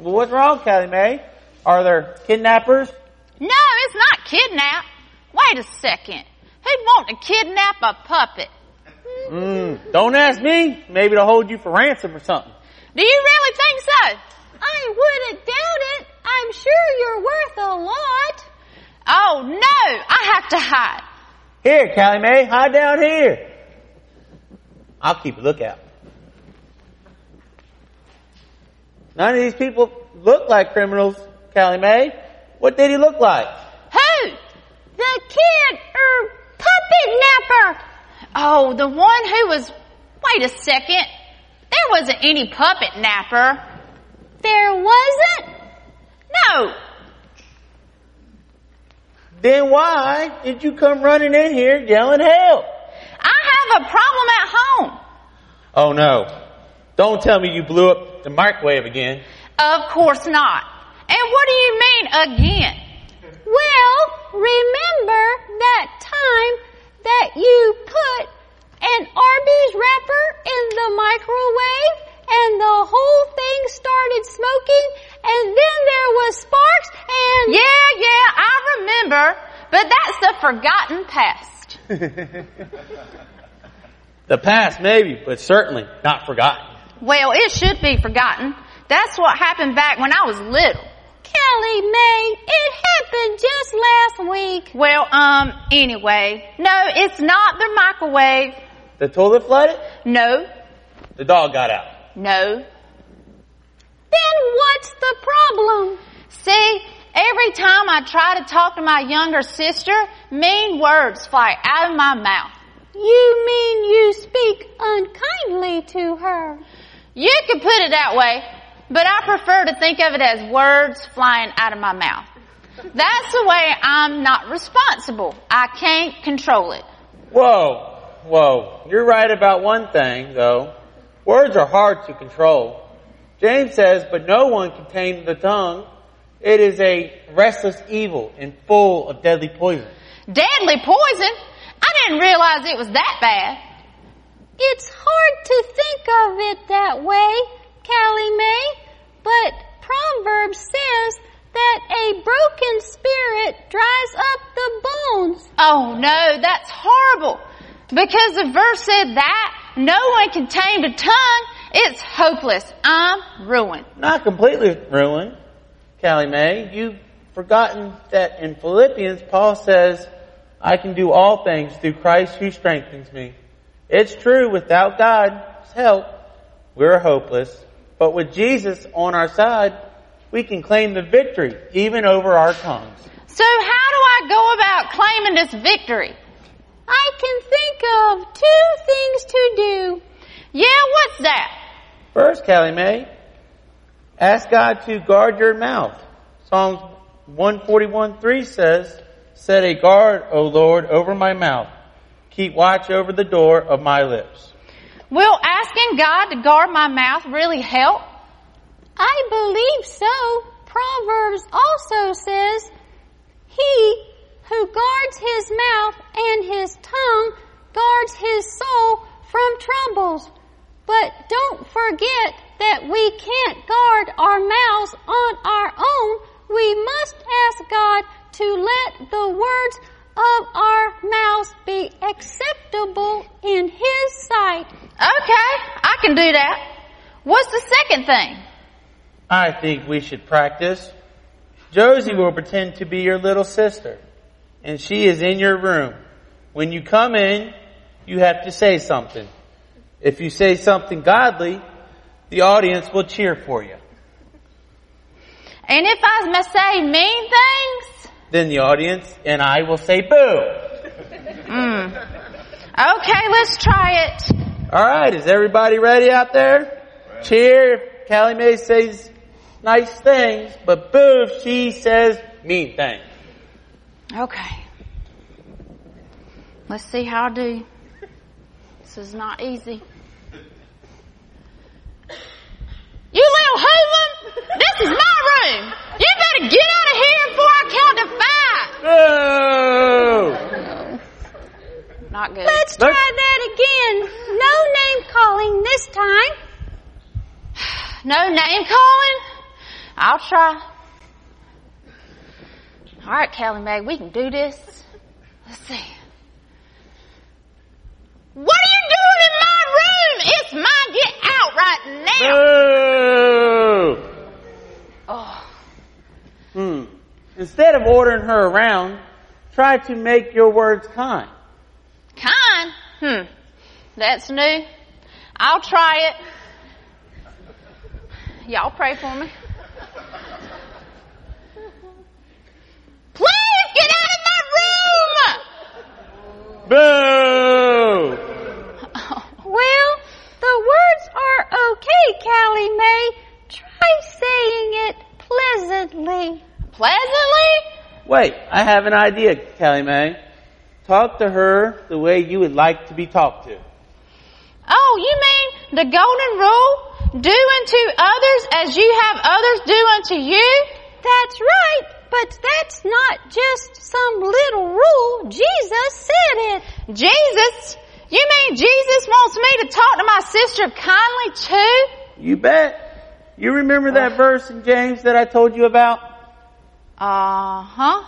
Well, what's wrong, Callie Mae? Are there kidnappers? No, it's not kidnap. Wait a second. Who'd want to kidnap a puppet? Mm, don't ask me. Maybe to hold you for ransom or something. Do you really think so? I wouldn't doubt it. I'm sure you're worth a lot. Oh no, I have to hide. Here, Callie Mae, hide down here. I'll keep a lookout. None of these people look like criminals, Callie Mae. What did he look like? Who? The kid, er, puppet napper. Oh, the one who was, wait a second. There wasn't any puppet napper. There wasn't? No. Then why did you come running in here yelling help? I have a problem at home. Oh no. Don't tell me you blew up the microwave again. Of course not. And what do you mean again? Well, remember that time that you put an Arby's wrapper in the microwave and the whole thing started smoking and then there was sparks and... Yeah, yeah, I remember. But that's the forgotten past. the past maybe, but certainly not forgotten. Well, it should be forgotten. That's what happened back when I was little. Kelly Mae, it happened just last week. Well, um, anyway. No, it's not the microwave. The toilet flooded? No. The dog got out? No. Then what's the problem? See, every time I try to talk to my younger sister, mean words fly out of my mouth. You mean you speak unkindly to her? You could put it that way, but I prefer to think of it as words flying out of my mouth. That's the way I'm not responsible. I can't control it. Whoa, whoa. You're right about one thing, though. Words are hard to control. James says, but no one can tame the tongue. It is a restless evil and full of deadly poison. Deadly poison? I didn't realize it was that bad. It's hard to think of it that way, Callie Mae, but Proverbs says that a broken spirit dries up the bones. Oh no, that's horrible. Because the verse said that, no one can tame the tongue. It's hopeless. I'm ruined. Not completely ruined, Callie Mae. You've forgotten that in Philippians, Paul says, I can do all things through Christ who strengthens me. It's true, without God's help, we're hopeless. But with Jesus on our side, we can claim the victory, even over our tongues. So how do I go about claiming this victory? I can think of two things to do. Yeah, what's that? First, Callie Mae, ask God to guard your mouth. Psalms 141.3 says, Set a guard, O Lord, over my mouth. Keep watch over the door of my lips. Will asking God to guard my mouth really help? I believe so. Proverbs also says, He who guards his mouth and his tongue guards his soul from troubles. But don't forget that we can't guard our mouths on our own. We must ask God to let the words of our mouths be acceptable in His sight. Okay, I can do that. What's the second thing? I think we should practice. Josie will pretend to be your little sister, and she is in your room. When you come in, you have to say something. If you say something godly, the audience will cheer for you. And if I must say mean things? Then the audience and I will say boo. Mm. Okay, let's try it. Alright, is everybody ready out there? Right. Cheer if Callie Mae says nice things, but boo if she says mean things. Okay. Let's see how I do. This is not easy. You little hoodlum! This is my room! You better get out of here before I count to five! Boo! Not good. Let's try that again. No name calling this time. No name calling? I'll try. All right, Callie Mae, we can do this. Let's see. What are you doing in my room? It's mine. Get out right now. Boo! Oh, Hmm. Instead of ordering her around, try to make your words kind. kind. Hmm. That's new. I'll try it. Y'all pray for me. Please get out of my room! Boo! Well, the words are okay, Callie Mae. Try saying it pleasantly. Pleasantly? Wait, I have an idea, Callie Mae. Talk to her the way you would like to be talked to. Oh, you mean the golden rule? Do unto others as you have others do unto you? That's right, but that's not just some little rule. Jesus said it. Jesus? You mean Jesus wants me to talk to my sister kindly too? You bet. You remember that verse in James that I told you about? Uh huh.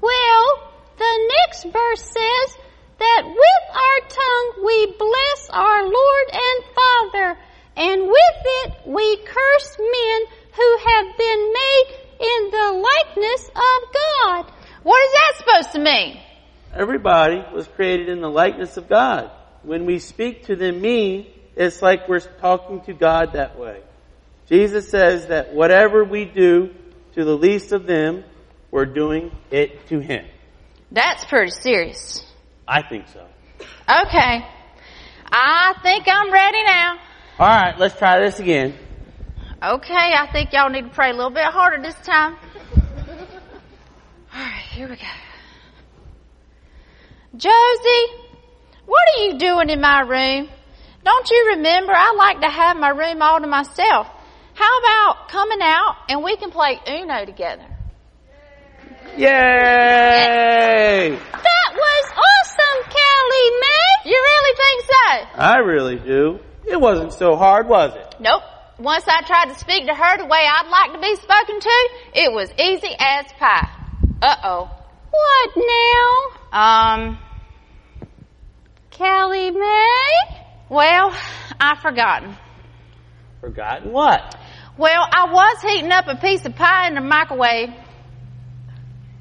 Well, the next verse says that with our tongue we bless our Lord and Father, and with it we curse men who have been made in the likeness of God. What is that supposed to mean? Everybody was created in the likeness of God. When we speak to them me, it's like we're talking to God that way. Jesus says that whatever we do to the least of them, we're doing it to Him. That's pretty serious. I think so. Okay. I think I'm ready now. Alright, let's try this again. Okay, I think y'all need to pray a little bit harder this time. Alright, here we go. Josie, what are you doing in my room? Don't you remember I like to have my room all to myself? How about coming out and we can play Uno together? Yay! That was awesome, Callie Mae. You really think so? I really do. It wasn't so hard, was it? Nope. Once I tried to speak to her the way I'd like to be spoken to, it was easy as pie. Uh oh. What now? Um, Callie Mae? well, I've forgotten. Forgotten what? Well, I was heating up a piece of pie in the microwave.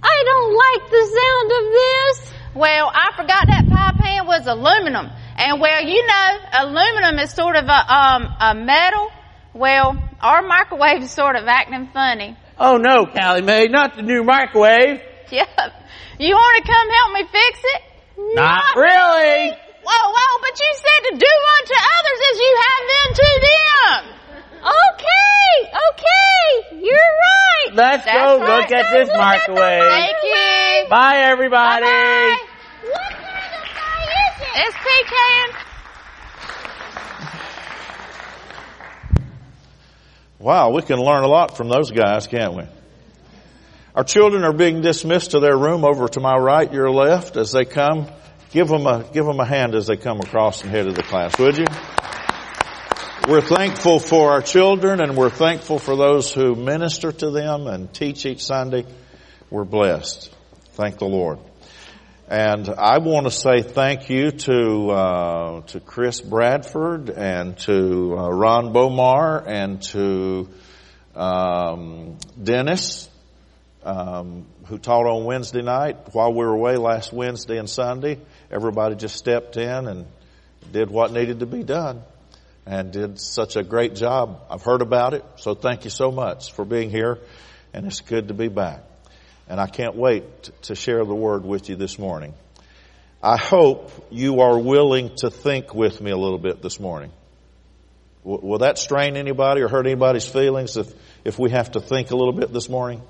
I don't like the sound of this. Well, I forgot that pie pan was aluminum. And well, you know, aluminum is sort of a, um, a metal. Well, our microwave is sort of acting funny. Oh no, Callie Mae, not the new microwave. Yep. You want to come help me fix it? Not really. Whoa, whoa, but you said to do unto others as you have done to them. Okay, okay, you're right. Let's That's go right. look at this Let's look at the microwave. Thank you. Bye everybody. Bye-bye. It's pecan. Wow, we can learn a lot from those guys, can't we? Our children are being dismissed to their room over to my right, your left, as they come. Give them a, give them a hand as they come across and head of the class, would you? We're thankful for our children and we're thankful for those who minister to them and teach each Sunday. We're blessed. Thank the Lord. And I want to say thank you to uh, to Chris Bradford and to uh, Ron Bomar and to um, Dennis, um, who taught on Wednesday night while we were away last Wednesday and Sunday. Everybody just stepped in and did what needed to be done, and did such a great job. I've heard about it, so thank you so much for being here, and it's good to be back and I can't wait to share the word with you this morning. I hope you are willing to think with me a little bit this morning. Will, that strain anybody or hurt anybody's feelings if, if we have to think a little bit this morning?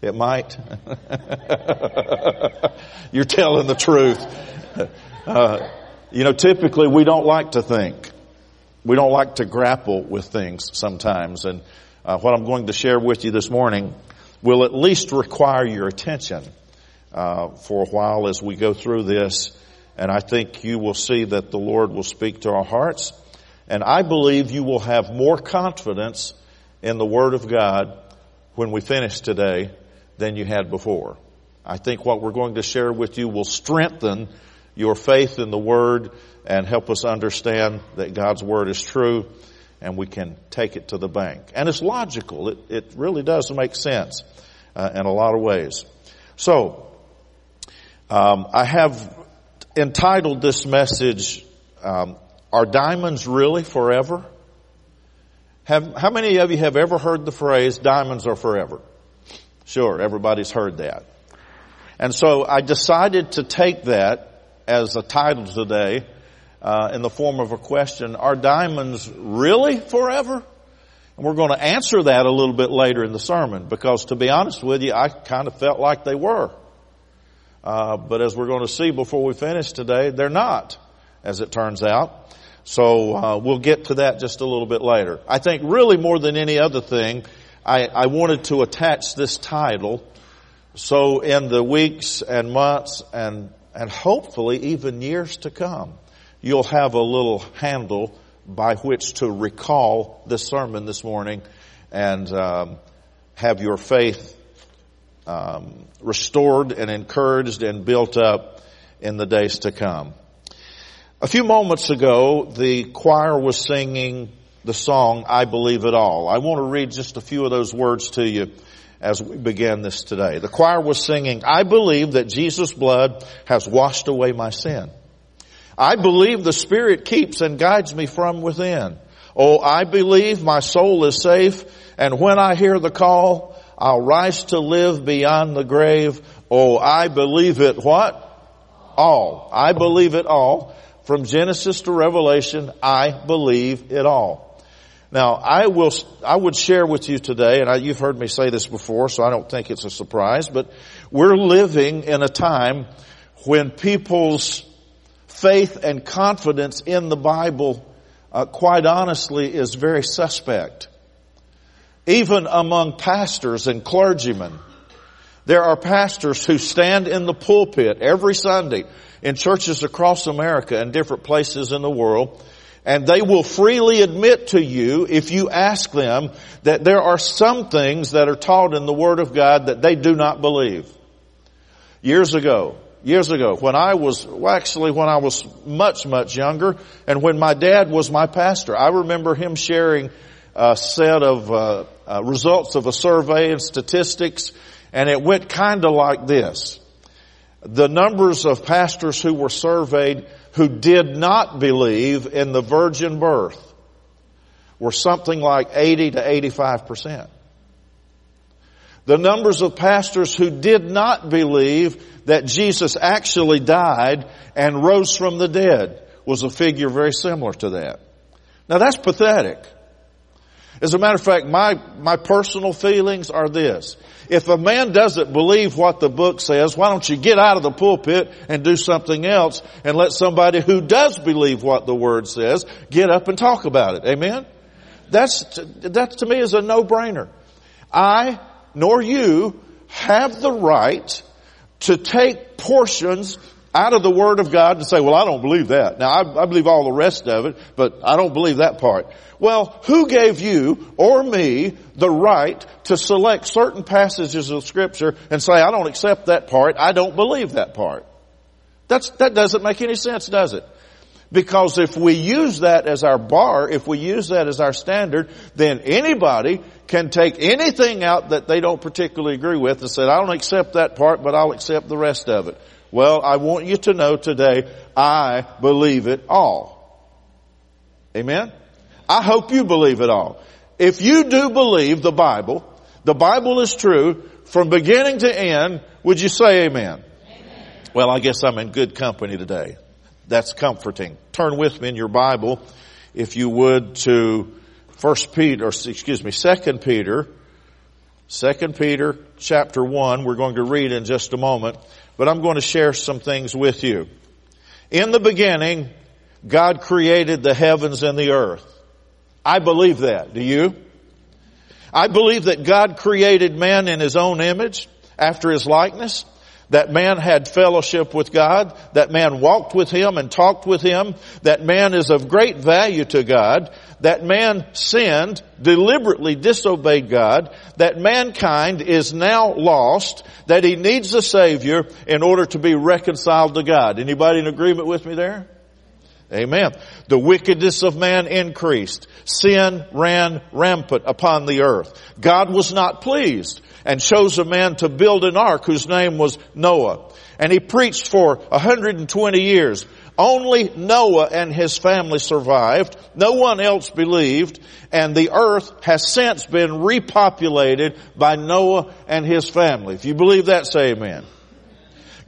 It might. You're telling the truth. Uh, you know, typically we don't like to think. We don't like to grapple with things sometimes. And uh, what I'm going to share with you this morning will at least require your attention uh, for a while as we go through this. And I think you will see that the Lord will speak to our hearts. And I believe you will have more confidence in the Word of God when we finish today than you had before. I think what we're going to share with you will strengthen your faith in the Word and help us understand that God's Word is true and we can take it to the bank. And it's logical. It, it really does make sense uh, in a lot of ways. So, um, I have entitled this message, um, Are Diamonds Really Forever? Have, how many of you have ever heard the phrase, diamonds are forever? Sure, everybody's heard that. And so I decided to take that as a title today uh, in the form of a question, are diamonds really forever? And we're going to answer that a little bit later in the sermon because to be honest with you, I kind of felt like they were. Uh, but as we're going to see before we finish today, they're not, as it turns out. So uh, we'll get to that just a little bit later. I think really more than any other thing, I, I wanted to attach this title so in the weeks and months and and hopefully even years to come, you'll have a little handle by which to recall the sermon this morning and um, have your faith um, restored and encouraged and built up in the days to come. A few moments ago, the choir was singing the song, I Believe It All. I want to read just a few of those words to you as we begin this today. The choir was singing, I believe that Jesus' blood has washed away my sin. I believe the Spirit keeps and guides me from within. Oh, I believe my soul is safe, and when I hear the call, I'll rise to live beyond the grave. Oh, I believe it what? All. I believe it all. From Genesis to Revelation, I believe it all. Now, I will, I would share with you today, and I, you've heard me say this before, so I don't think it's a surprise, but we're living in a time when people's faith and confidence in the Bible, uh, quite honestly, is very suspect. Even among pastors and clergymen, there are pastors who stand in the pulpit every Sunday in churches across America and different places in the world, and they will freely admit to you, if you ask them, that there are some things that are taught in the Word of God that they do not believe. Years ago, years ago, when I was, well actually when I was much, much younger, and when my dad was my pastor, I remember him sharing a set of uh, uh, results of a survey and statistics, and it went kind of like this the numbers of pastors who were surveyed who did not believe in the virgin birth were something like 80 to 85 percent. The numbers of pastors who did not believe that Jesus actually died and rose from the dead was a figure very similar to that. Now that's pathetic. As a matter of fact, my, my personal feelings are this. If a man doesn't believe what the book says, why don't you get out of the pulpit and do something else and let somebody who does believe what the word says get up and talk about it. Amen? That's, that to me is a no-brainer. I, nor you, have the right to take portions out of the Word of God and say, well, I don't believe that. Now, I, I, believe all the rest of it, but I don't believe that part. Well, who gave you or me the right to select certain passages of Scripture and say, I don't accept that part, I don't believe that part? That's, that doesn't make any sense, does it? Because if we use that as our bar, if we use that as our standard, then anybody can take anything out that they don't particularly agree with and say, I don't accept that part, but I'll accept the rest of it. Well, I want you to know today, I believe it all. Amen? I hope you believe it all. If you do believe the Bible, the Bible is true from beginning to end, would you say amen? amen? Well, I guess I'm in good company today. That's comforting. Turn with me in your Bible, if you would, to First Peter, or excuse me, Second Peter, Second Peter chapter 1. We're going to read in just a moment but I'm going to share some things with you. In the beginning, God created the heavens and the earth. I believe that. Do you? I believe that God created man in his own image, after his likeness, That man had fellowship with God. That man walked with Him and talked with Him. That man is of great value to God. That man sinned, deliberately disobeyed God. That mankind is now lost. That he needs a Savior in order to be reconciled to God. Anybody in agreement with me there? Amen. The wickedness of man increased. Sin ran rampant upon the earth. God was not pleased and chose a man to build an ark whose name was Noah. And he preached for 120 years. Only Noah and his family survived. No one else believed. And the earth has since been repopulated by Noah and his family. If you believe that, say amen.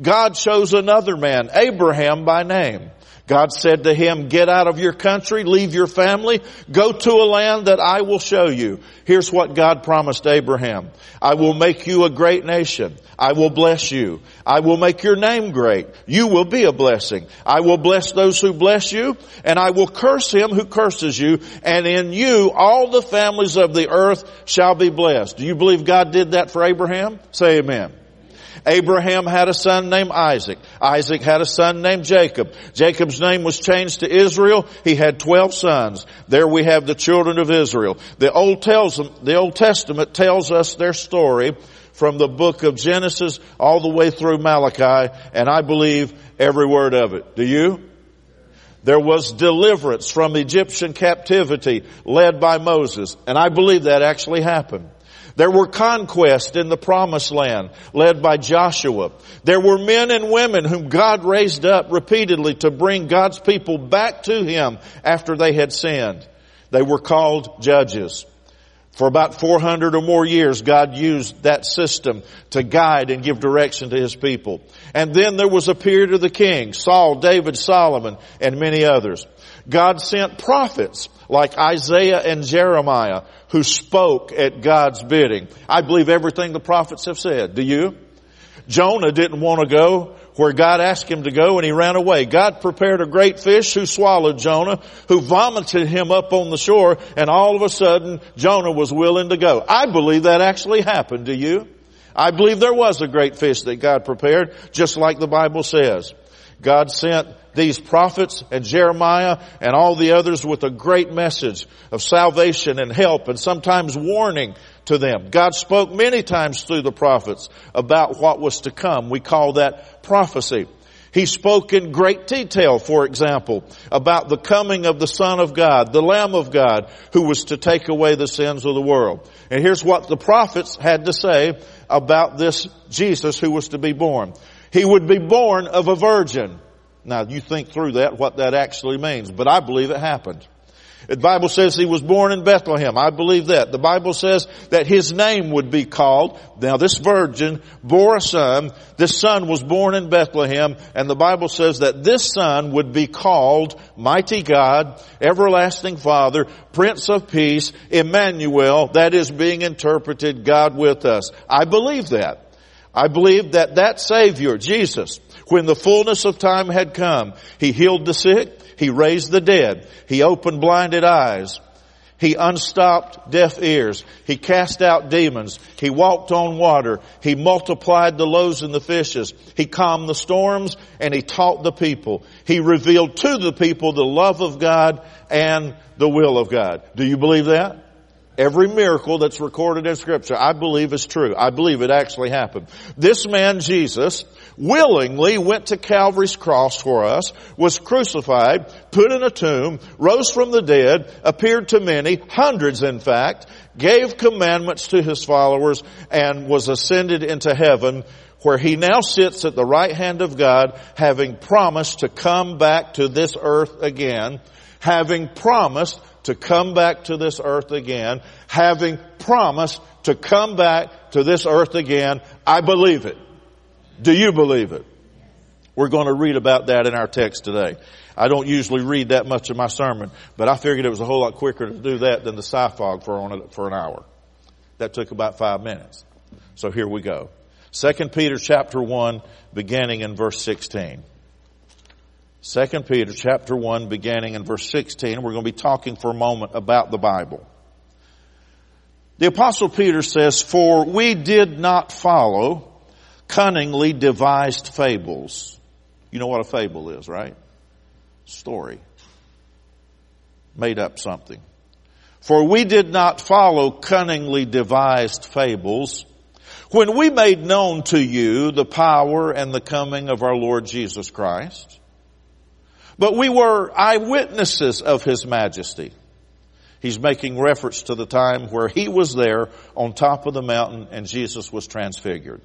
God chose another man, Abraham by name. God said to him, get out of your country, leave your family, go to a land that I will show you. Here's what God promised Abraham. I will make you a great nation. I will bless you. I will make your name great. You will be a blessing. I will bless those who bless you and I will curse him who curses you and in you all the families of the earth shall be blessed. Do you believe God did that for Abraham? Say amen. Abraham had a son named Isaac. Isaac had a son named Jacob. Jacob's name was changed to Israel. He had 12 sons. There we have the children of Israel. The Old tells them, the Old Testament tells us their story from the book of Genesis all the way through Malachi, and I believe every word of it. Do you? There was deliverance from Egyptian captivity led by Moses, and I believe that actually happened. There were conquests in the promised land led by Joshua. There were men and women whom God raised up repeatedly to bring God's people back to Him after they had sinned. They were called judges. For about 400 or more years, God used that system to guide and give direction to His people. And then there was a period of the kings, Saul, David, Solomon, and many others. God sent prophets like Isaiah and Jeremiah who spoke at God's bidding. I believe everything the prophets have said. Do you? Jonah didn't want to go where God asked him to go and he ran away. God prepared a great fish who swallowed Jonah, who vomited him up on the shore, and all of a sudden Jonah was willing to go. I believe that actually happened. Do you? I believe there was a great fish that God prepared, just like the Bible says. God sent these prophets and Jeremiah and all the others with a great message of salvation and help and sometimes warning to them. God spoke many times through the prophets about what was to come. We call that prophecy. He spoke in great detail, for example, about the coming of the Son of God, the Lamb of God, who was to take away the sins of the world. And here's what the prophets had to say about this Jesus who was to be born. He would be born of a virgin. Now you think through that, what that actually means, but I believe it happened. The Bible says he was born in Bethlehem. I believe that. The Bible says that his name would be called. Now this virgin bore a son. This son was born in Bethlehem and the Bible says that this son would be called Mighty God, Everlasting Father, Prince of Peace, Emmanuel. That is being interpreted God with us. I believe that. I believe that that Savior, Jesus, when the fullness of time had come, He healed the sick, He raised the dead, He opened blinded eyes, He unstopped deaf ears, He cast out demons, He walked on water, He multiplied the loaves and the fishes, He calmed the storms, and He taught the people. He revealed to the people the love of God and the will of God. Do you believe that? Every miracle that's recorded in scripture, I believe is true. I believe it actually happened. This man, Jesus, willingly went to Calvary's cross for us, was crucified, put in a tomb, rose from the dead, appeared to many, hundreds in fact, gave commandments to his followers, and was ascended into heaven, where he now sits at the right hand of God, having promised to come back to this earth again, having promised to come back to this earth again, having promised to come back to this earth again. I believe it. Do you believe it? We're going to read about that in our text today. I don't usually read that much of my sermon, but I figured it was a whole lot quicker to do that than the SciFog for, for an hour. That took about five minutes. So here we go. Second Peter chapter 1 beginning in verse 16. 2 Peter chapter 1 beginning in verse 16. We're going to be talking for a moment about the Bible. The apostle Peter says, for we did not follow cunningly devised fables. You know what a fable is, right? Story. Made up something. For we did not follow cunningly devised fables when we made known to you the power and the coming of our Lord Jesus Christ. But we were eyewitnesses of His majesty. He's making reference to the time where He was there on top of the mountain and Jesus was transfigured.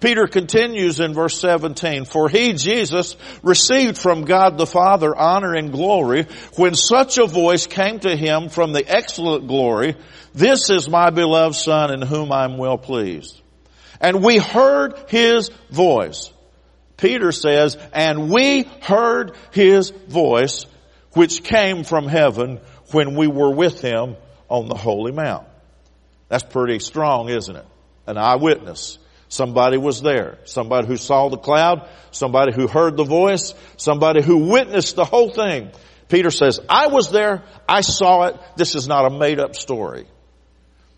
Peter continues in verse 17, for he, Jesus, received from God the Father honor and glory when such a voice came to him from the excellent glory, this is my beloved son in whom I'm well pleased. And we heard his voice. Peter says, and we heard his voice which came from heaven when we were with him on the holy mount. That's pretty strong, isn't it? An eyewitness. Somebody was there. Somebody who saw the cloud. Somebody who heard the voice. Somebody who witnessed the whole thing. Peter says, I was there. I saw it. This is not a made up story.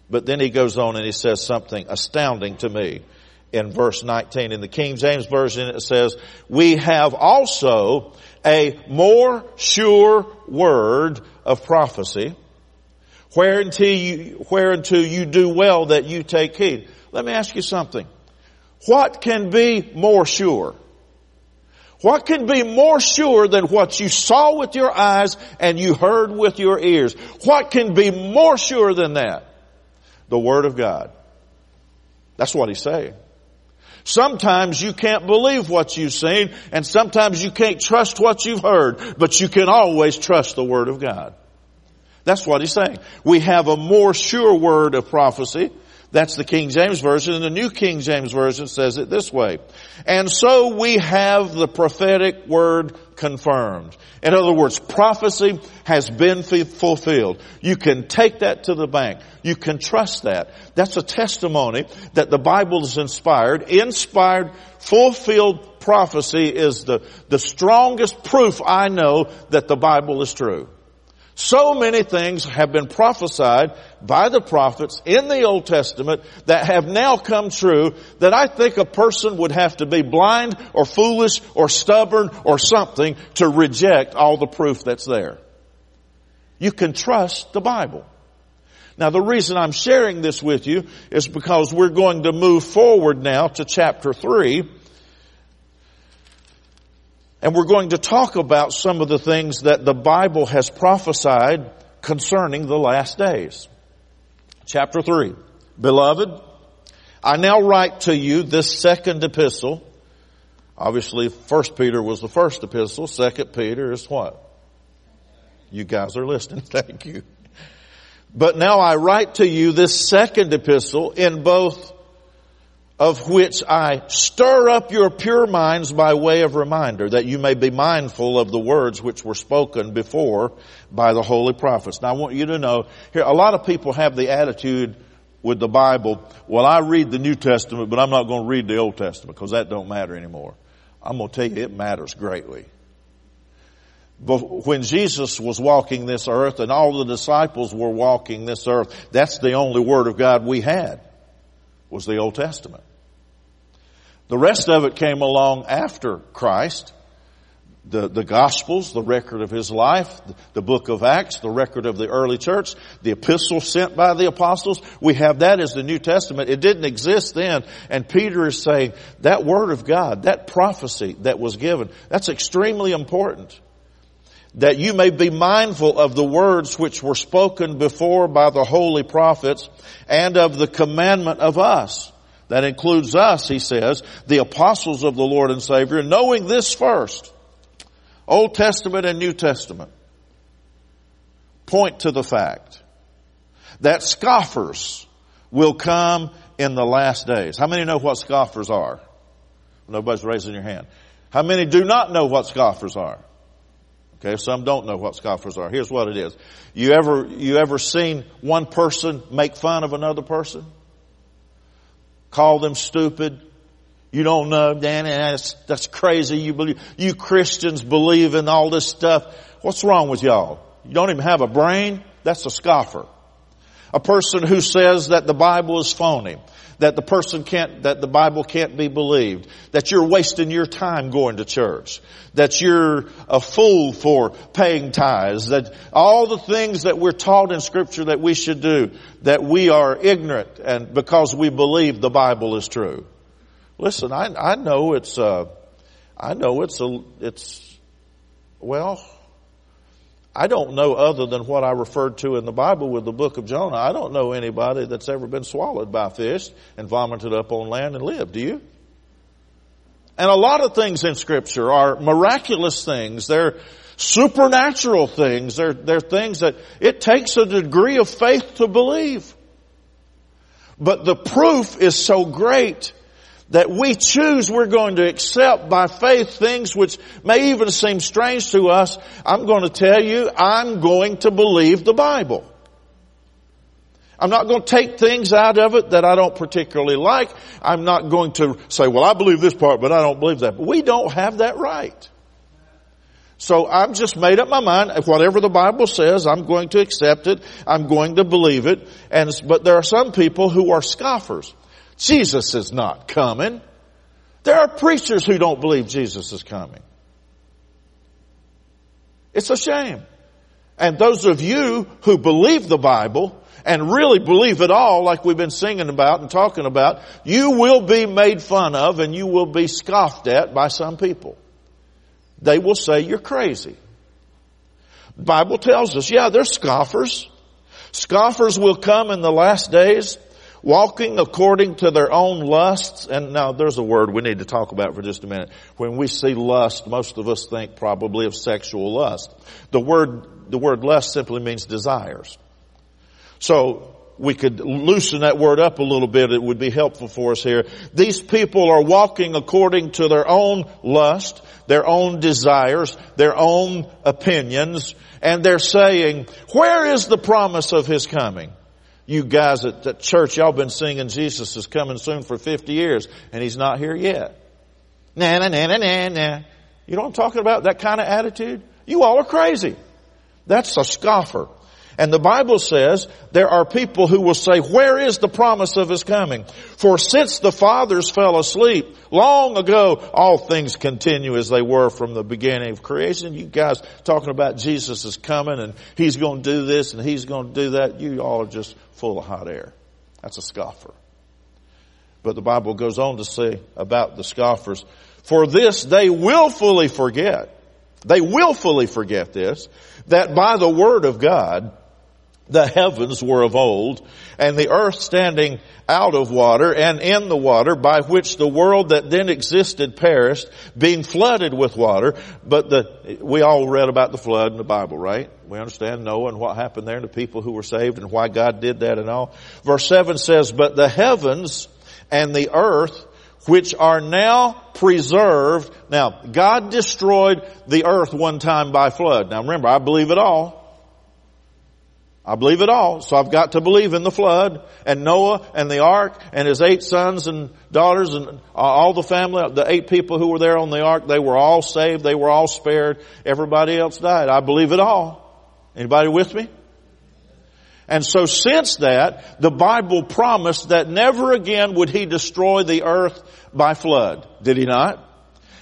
But then he goes on and he says something astounding to me in verse 19. In the King James Version it says, we have also a more sure word of prophecy whereunto you, whereunto you do well that you take heed. Let me ask you something. What can be more sure? What can be more sure than what you saw with your eyes and you heard with your ears? What can be more sure than that? The Word of God. That's what he's saying. Sometimes you can't believe what you've seen and sometimes you can't trust what you've heard, but you can always trust the Word of God. That's what he's saying. We have a more sure word of prophecy that's the King James Version, and the New King James Version says it this way. And so we have the prophetic word confirmed. In other words, prophecy has been fulfilled. You can take that to the bank. You can trust that. That's a testimony that the Bible is inspired. Inspired, fulfilled prophecy is the, the strongest proof I know that the Bible is true. So many things have been prophesied by the prophets in the Old Testament that have now come true that I think a person would have to be blind or foolish or stubborn or something to reject all the proof that's there. You can trust the Bible. Now the reason I'm sharing this with you is because we're going to move forward now to chapter 3 and we're going to talk about some of the things that the Bible has prophesied concerning the last days. Chapter 3. Beloved, I now write to you this second epistle. Obviously, First Peter was the first epistle. Second Peter is what? You guys are listening. Thank you. But now I write to you this second epistle in both of which I stir up your pure minds by way of reminder that you may be mindful of the words which were spoken before by the holy prophets. Now I want you to know here, a lot of people have the attitude with the Bible, well I read the New Testament, but I'm not going to read the Old Testament because that don't matter anymore. I'm going to tell you it matters greatly. But when Jesus was walking this earth and all the disciples were walking this earth, that's the only Word of God we had, was the Old Testament. The rest of it came along after Christ. The, the Gospels, the record of His life, the, the book of Acts, the record of the early church, the epistles sent by the apostles. We have that as the New Testament. It didn't exist then. And Peter is saying that Word of God, that prophecy that was given, that's extremely important that you may be mindful of the words which were spoken before by the holy prophets and of the commandment of us. That includes us, he says, the apostles of the Lord and Savior, knowing this first. Old Testament and New Testament point to the fact that scoffers will come in the last days. How many know what scoffers are? Nobody's raising your hand. How many do not know what scoffers are? Okay, some don't know what scoffers are. Here's what it is. You ever, you ever seen one person make fun of another person? Call them stupid. You don't know, Danny, that's, that's crazy. You believe, you Christians believe in all this stuff. What's wrong with y'all? You don't even have a brain? That's a scoffer. A person who says that the Bible is phony, that the person can't, that the Bible can't be believed, that you're wasting your time going to church, that you're a fool for paying tithes, that all the things that we're taught in scripture that we should do, that we are ignorant and because we believe the Bible is true. Listen, I, I know it's, uh, I know it's a, it's, well, I don't know other than what I referred to in the Bible with the book of Jonah. I don't know anybody that's ever been swallowed by fish and vomited up on land and lived. Do you? And a lot of things in scripture are miraculous things. They're supernatural things. They're, they're things that it takes a degree of faith to believe. But the proof is so great that we choose we're going to accept by faith things which may even seem strange to us, I'm going to tell you, I'm going to believe the Bible. I'm not going to take things out of it that I don't particularly like. I'm not going to say, well, I believe this part, but I don't believe that. But we don't have that right. So I've just made up my mind. Whatever the Bible says, I'm going to accept it. I'm going to believe it. And, but there are some people who are scoffers. Jesus is not coming. There are preachers who don't believe Jesus is coming. It's a shame. And those of you who believe the Bible and really believe it all, like we've been singing about and talking about, you will be made fun of and you will be scoffed at by some people. They will say you're crazy. The Bible tells us, yeah, they're scoffers. Scoffers will come in the last days walking according to their own lusts. And now there's a word we need to talk about for just a minute. When we see lust, most of us think probably of sexual lust. The word, the word lust simply means desires. So we could loosen that word up a little bit. It would be helpful for us here. These people are walking according to their own lust, their own desires, their own opinions, and they're saying, where is the promise of His coming? You guys at, at church, y'all been singing Jesus is coming soon for 50 years and he's not here yet. Nah, nah, nah, nah, nah, nah. You know what I'm talking about? That kind of attitude? You all are crazy. That's a scoffer. And the Bible says there are people who will say, where is the promise of his coming? For since the fathers fell asleep long ago, all things continue as they were from the beginning of creation. You guys talking about Jesus is coming and he's going to do this and he's going to do that. You all are just full of hot air. That's a scoffer. But the Bible goes on to say about the scoffers, for this they willfully forget. They willfully forget this, that by the word of God, the heavens were of old, and the earth standing out of water and in the water, by which the world that then existed perished, being flooded with water. But the, we all read about the flood in the Bible, right? We understand Noah and what happened there and the people who were saved and why God did that and all. Verse 7 says, But the heavens and the earth which are now preserved. Now, God destroyed the earth one time by flood. Now remember, I believe it all. I believe it all. So I've got to believe in the flood and Noah and the ark and his eight sons and daughters and all the family, the eight people who were there on the ark, they were all saved. They were all spared. Everybody else died. I believe it all. Anybody with me? And so since that, the Bible promised that never again would he destroy the earth by flood. Did he not?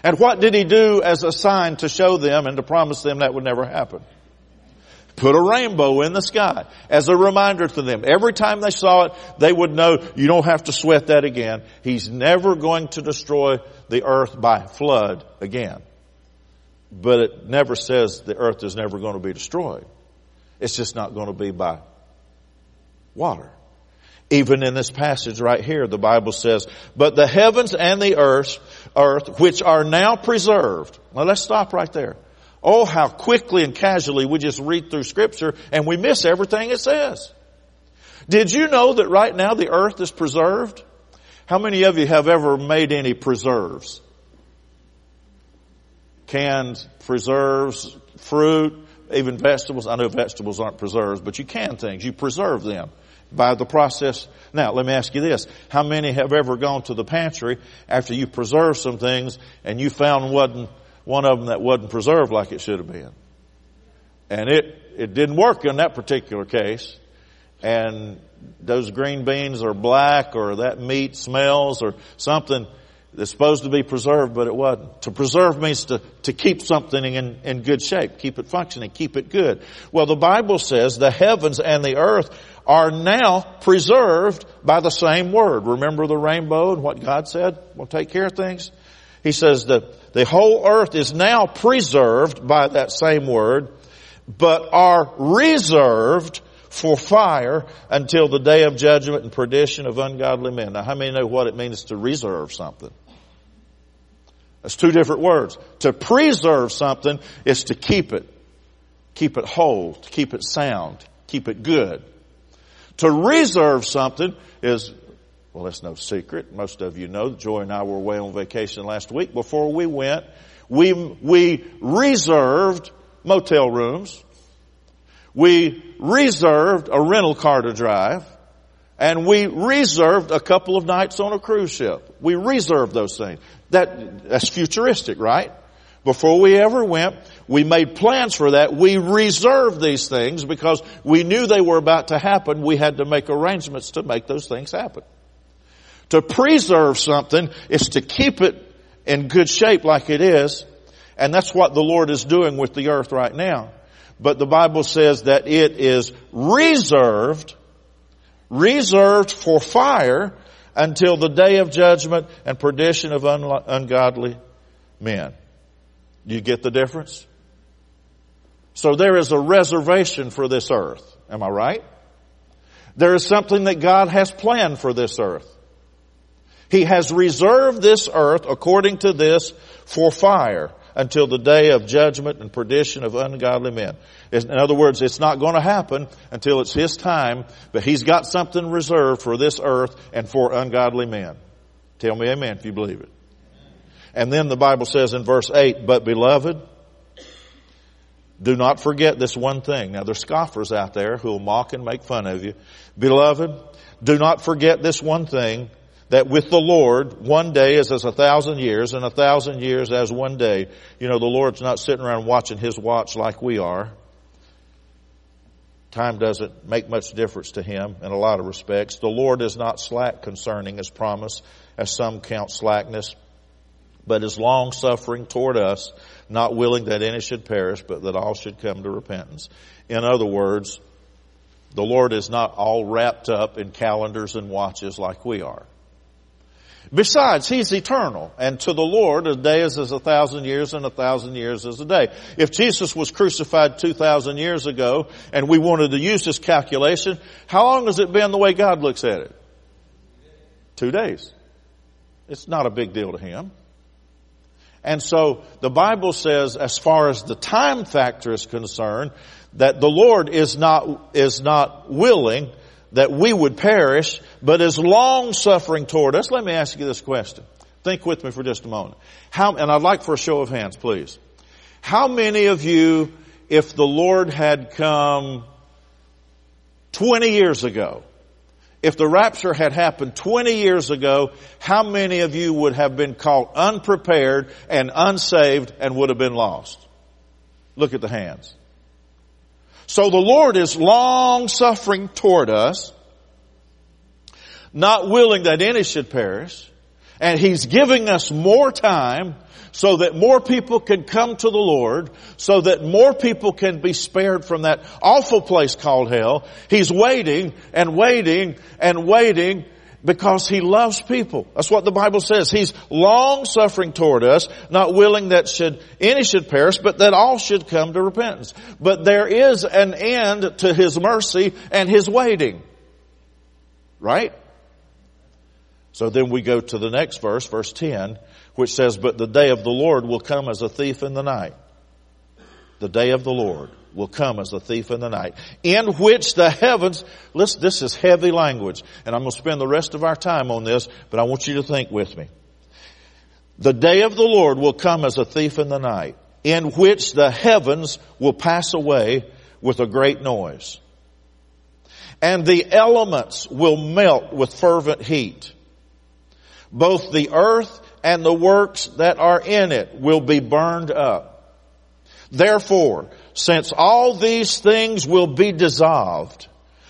And what did he do as a sign to show them and to promise them that would never happen? Put a rainbow in the sky as a reminder to them. Every time they saw it, they would know you don't have to sweat that again. He's never going to destroy the earth by flood again. But it never says the earth is never going to be destroyed. It's just not going to be by water. Even in this passage right here, the Bible says, but the heavens and the earth, earth, which are now preserved. Now let's stop right there. Oh, how quickly and casually we just read through scripture and we miss everything it says. Did you know that right now the earth is preserved? How many of you have ever made any preserves? Canned preserves, fruit, even vegetables. I know vegetables aren't preserves, but you can things. You preserve them by the process. Now, let me ask you this. How many have ever gone to the pantry after you preserved some things and you found wasn't one of them that wasn't preserved like it should have been. And it, it didn't work in that particular case. and those green beans are black or that meat smells or something that's supposed to be preserved, but it wasn't. To preserve means to, to keep something in, in good shape, keep it functioning, keep it good. Well, the Bible says the heavens and the earth are now preserved by the same word. Remember the rainbow and what God said "We'll take care of things? He says that the whole earth is now preserved by that same word, but are reserved for fire until the day of judgment and perdition of ungodly men. Now, how many know what it means to reserve something? That's two different words. To preserve something is to keep it, keep it whole, to keep it sound, keep it good. To reserve something is, well, it's no secret. Most of you know that Joy and I were away on vacation last week. Before we went, we, we reserved motel rooms we reserved a rental car to drive, and we reserved a couple of nights on a cruise ship. We reserved those things. That, that's futuristic, right? Before we ever went, we made plans for that. We reserved these things because we knew they were about to happen. We had to make arrangements to make those things happen. To preserve something is to keep it in good shape like it is. And that's what the Lord is doing with the earth right now but the Bible says that it is reserved, reserved for fire until the day of judgment and perdition of ungodly men. You get the difference? So there is a reservation for this earth. Am I right? There is something that God has planned for this earth. He has reserved this earth according to this for fire until the day of judgment and perdition of ungodly men. In other words, it's not going to happen until it's His time, but He's got something reserved for this earth and for ungodly men. Tell me amen if you believe it. And then the Bible says in verse 8, but beloved, do not forget this one thing. Now there's scoffers out there who will mock and make fun of you. Beloved, do not forget this one thing, that with the Lord, one day is as a thousand years and a thousand years as one day. You know, the Lord's not sitting around watching His watch like we are. Time doesn't make much difference to Him in a lot of respects. The Lord is not slack concerning His promise, as some count slackness, but is long suffering toward us, not willing that any should perish, but that all should come to repentance. In other words, the Lord is not all wrapped up in calendars and watches like we are. Besides, He's eternal, and to the Lord a day is as a thousand years and a thousand years is a day. If Jesus was crucified two thousand years ago and we wanted to use this calculation, how long has it been the way God looks at it? Two days. It's not a big deal to Him. And so the Bible says as far as the time factor is concerned, that the Lord is not, is not willing that we would perish, but is long suffering toward us. Let me ask you this question. Think with me for just a moment. How, and I'd like for a show of hands, please. How many of you, if the Lord had come 20 years ago, if the rapture had happened 20 years ago, how many of you would have been caught unprepared and unsaved and would have been lost? Look at the hands. So the Lord is long suffering toward us, not willing that any should perish, and He's giving us more time so that more people can come to the Lord, so that more people can be spared from that awful place called hell. He's waiting and waiting and waiting because he loves people. That's what the Bible says. He's long suffering toward us, not willing that should any should perish, but that all should come to repentance. But there is an end to his mercy and his waiting. Right? So then we go to the next verse, verse 10, which says, But the day of the Lord will come as a thief in the night. The day of the Lord will come as a thief in the night, in which the heavens, listen, this is heavy language, and I'm going to spend the rest of our time on this, but I want you to think with me. The day of the Lord will come as a thief in the night, in which the heavens will pass away with a great noise. And the elements will melt with fervent heat. Both the earth and the works that are in it will be burned up. Therefore, since all these things will be dissolved,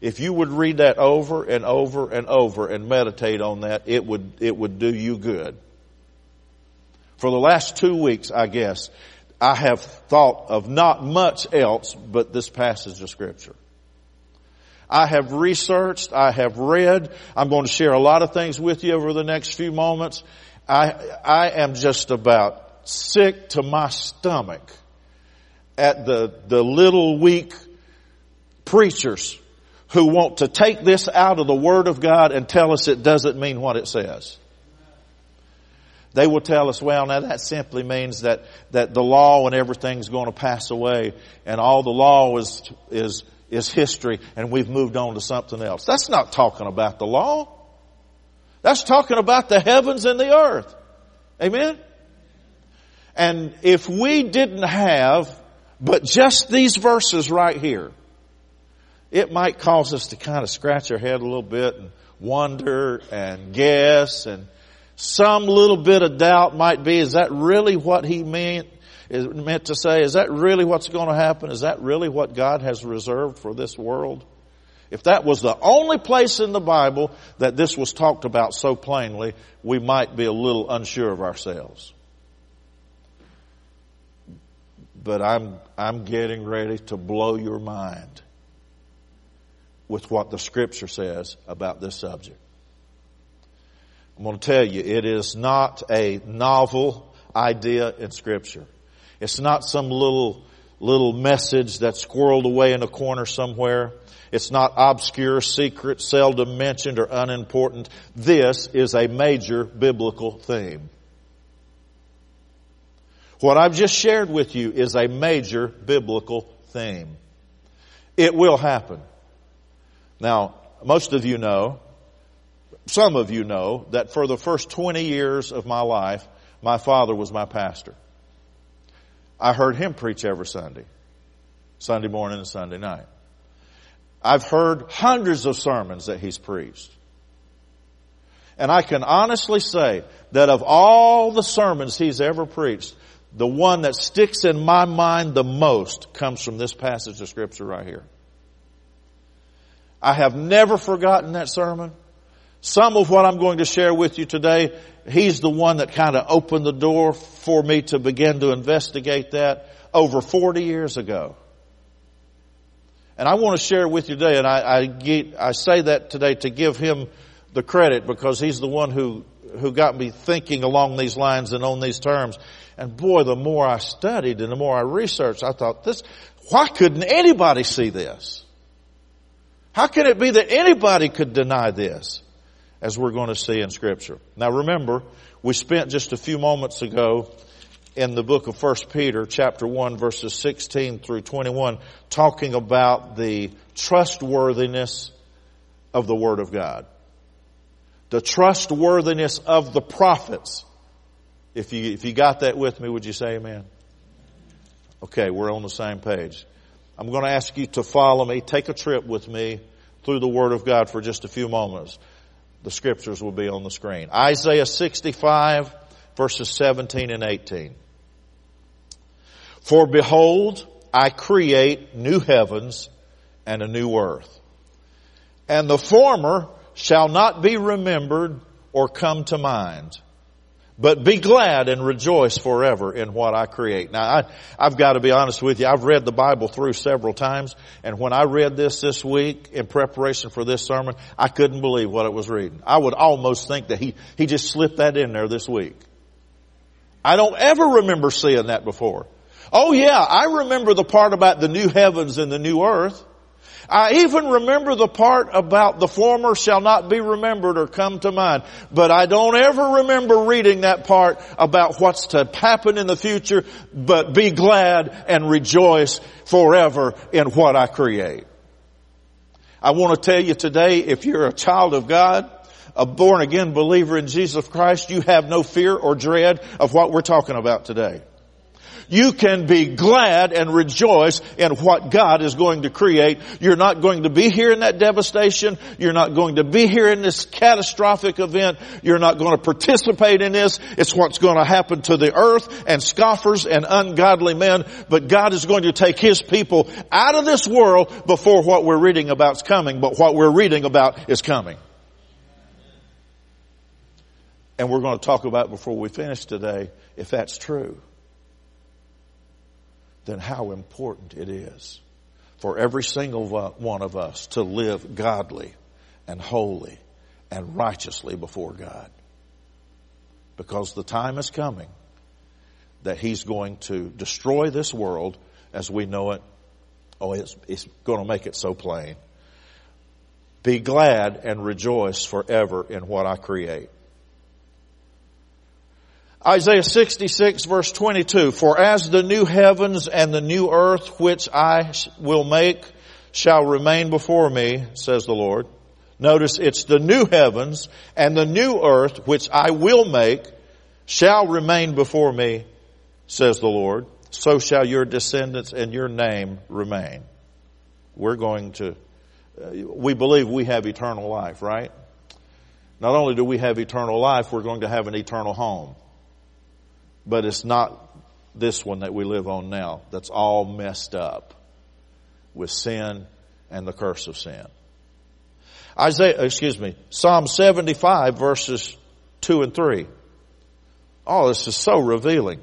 If you would read that over and over and over and meditate on that, it would, it would do you good. For the last two weeks, I guess, I have thought of not much else but this passage of scripture. I have researched, I have read, I'm going to share a lot of things with you over the next few moments. I, I am just about sick to my stomach at the, the little weak preachers who want to take this out of the Word of God and tell us it doesn't mean what it says. They will tell us, well, now that simply means that, that the law and everything's going to pass away and all the law is, is, is history and we've moved on to something else. That's not talking about the law. That's talking about the heavens and the earth. Amen? And if we didn't have but just these verses right here, it might cause us to kind of scratch our head a little bit and wonder and guess and some little bit of doubt might be, is that really what he meant, is meant to say? Is that really what's going to happen? Is that really what God has reserved for this world? If that was the only place in the Bible that this was talked about so plainly, we might be a little unsure of ourselves. But I'm, I'm getting ready to blow your mind with what the scripture says about this subject. I'm going to tell you, it is not a novel idea in scripture. It's not some little, little message that's squirreled away in a corner somewhere. It's not obscure, secret, seldom mentioned, or unimportant. This is a major biblical theme. What I've just shared with you is a major biblical theme. It will happen. Now, most of you know, some of you know, that for the first 20 years of my life, my father was my pastor. I heard him preach every Sunday, Sunday morning and Sunday night. I've heard hundreds of sermons that he's preached. And I can honestly say that of all the sermons he's ever preached, the one that sticks in my mind the most comes from this passage of scripture right here. I have never forgotten that sermon. Some of what I'm going to share with you today, he's the one that kind of opened the door for me to begin to investigate that over 40 years ago. And I want to share with you today, and I, I, get, I say that today to give him the credit because he's the one who, who got me thinking along these lines and on these terms. And boy, the more I studied and the more I researched, I thought this, why couldn't anybody see this? How can it be that anybody could deny this? As we're going to see in scripture. Now remember, we spent just a few moments ago in the book of 1 Peter chapter 1 verses 16 through 21 talking about the trustworthiness of the Word of God. The trustworthiness of the prophets. If you, if you got that with me, would you say amen? Okay, we're on the same page. I'm going to ask you to follow me, take a trip with me through the Word of God for just a few moments. The scriptures will be on the screen. Isaiah 65 verses 17 and 18. For behold, I create new heavens and a new earth. And the former shall not be remembered or come to mind. But be glad and rejoice forever in what I create. Now, I, I've got to be honest with you. I've read the Bible through several times, and when I read this this week in preparation for this sermon, I couldn't believe what it was reading. I would almost think that he, he just slipped that in there this week. I don't ever remember seeing that before. Oh yeah, I remember the part about the new heavens and the new earth. I even remember the part about the former shall not be remembered or come to mind. But I don't ever remember reading that part about what's to happen in the future, but be glad and rejoice forever in what I create. I want to tell you today, if you're a child of God, a born again believer in Jesus Christ, you have no fear or dread of what we're talking about today. You can be glad and rejoice in what God is going to create. You're not going to be here in that devastation. You're not going to be here in this catastrophic event. You're not going to participate in this. It's what's going to happen to the earth and scoffers and ungodly men. But God is going to take His people out of this world before what we're reading about is coming. But what we're reading about is coming. And we're going to talk about before we finish today if that's true then how important it is for every single one of us to live godly and holy and righteously before God. Because the time is coming that He's going to destroy this world as we know it. Oh, it's, it's going to make it so plain. Be glad and rejoice forever in what I create. Isaiah 66 verse 22, for as the new heavens and the new earth which I will make shall remain before me, says the Lord. Notice it's the new heavens and the new earth which I will make shall remain before me, says the Lord. So shall your descendants and your name remain. We're going to, uh, we believe we have eternal life, right? Not only do we have eternal life, we're going to have an eternal home but it's not this one that we live on now that's all messed up with sin and the curse of sin. Isaiah, excuse me, Psalm 75 verses 2 and 3. Oh, this is so revealing.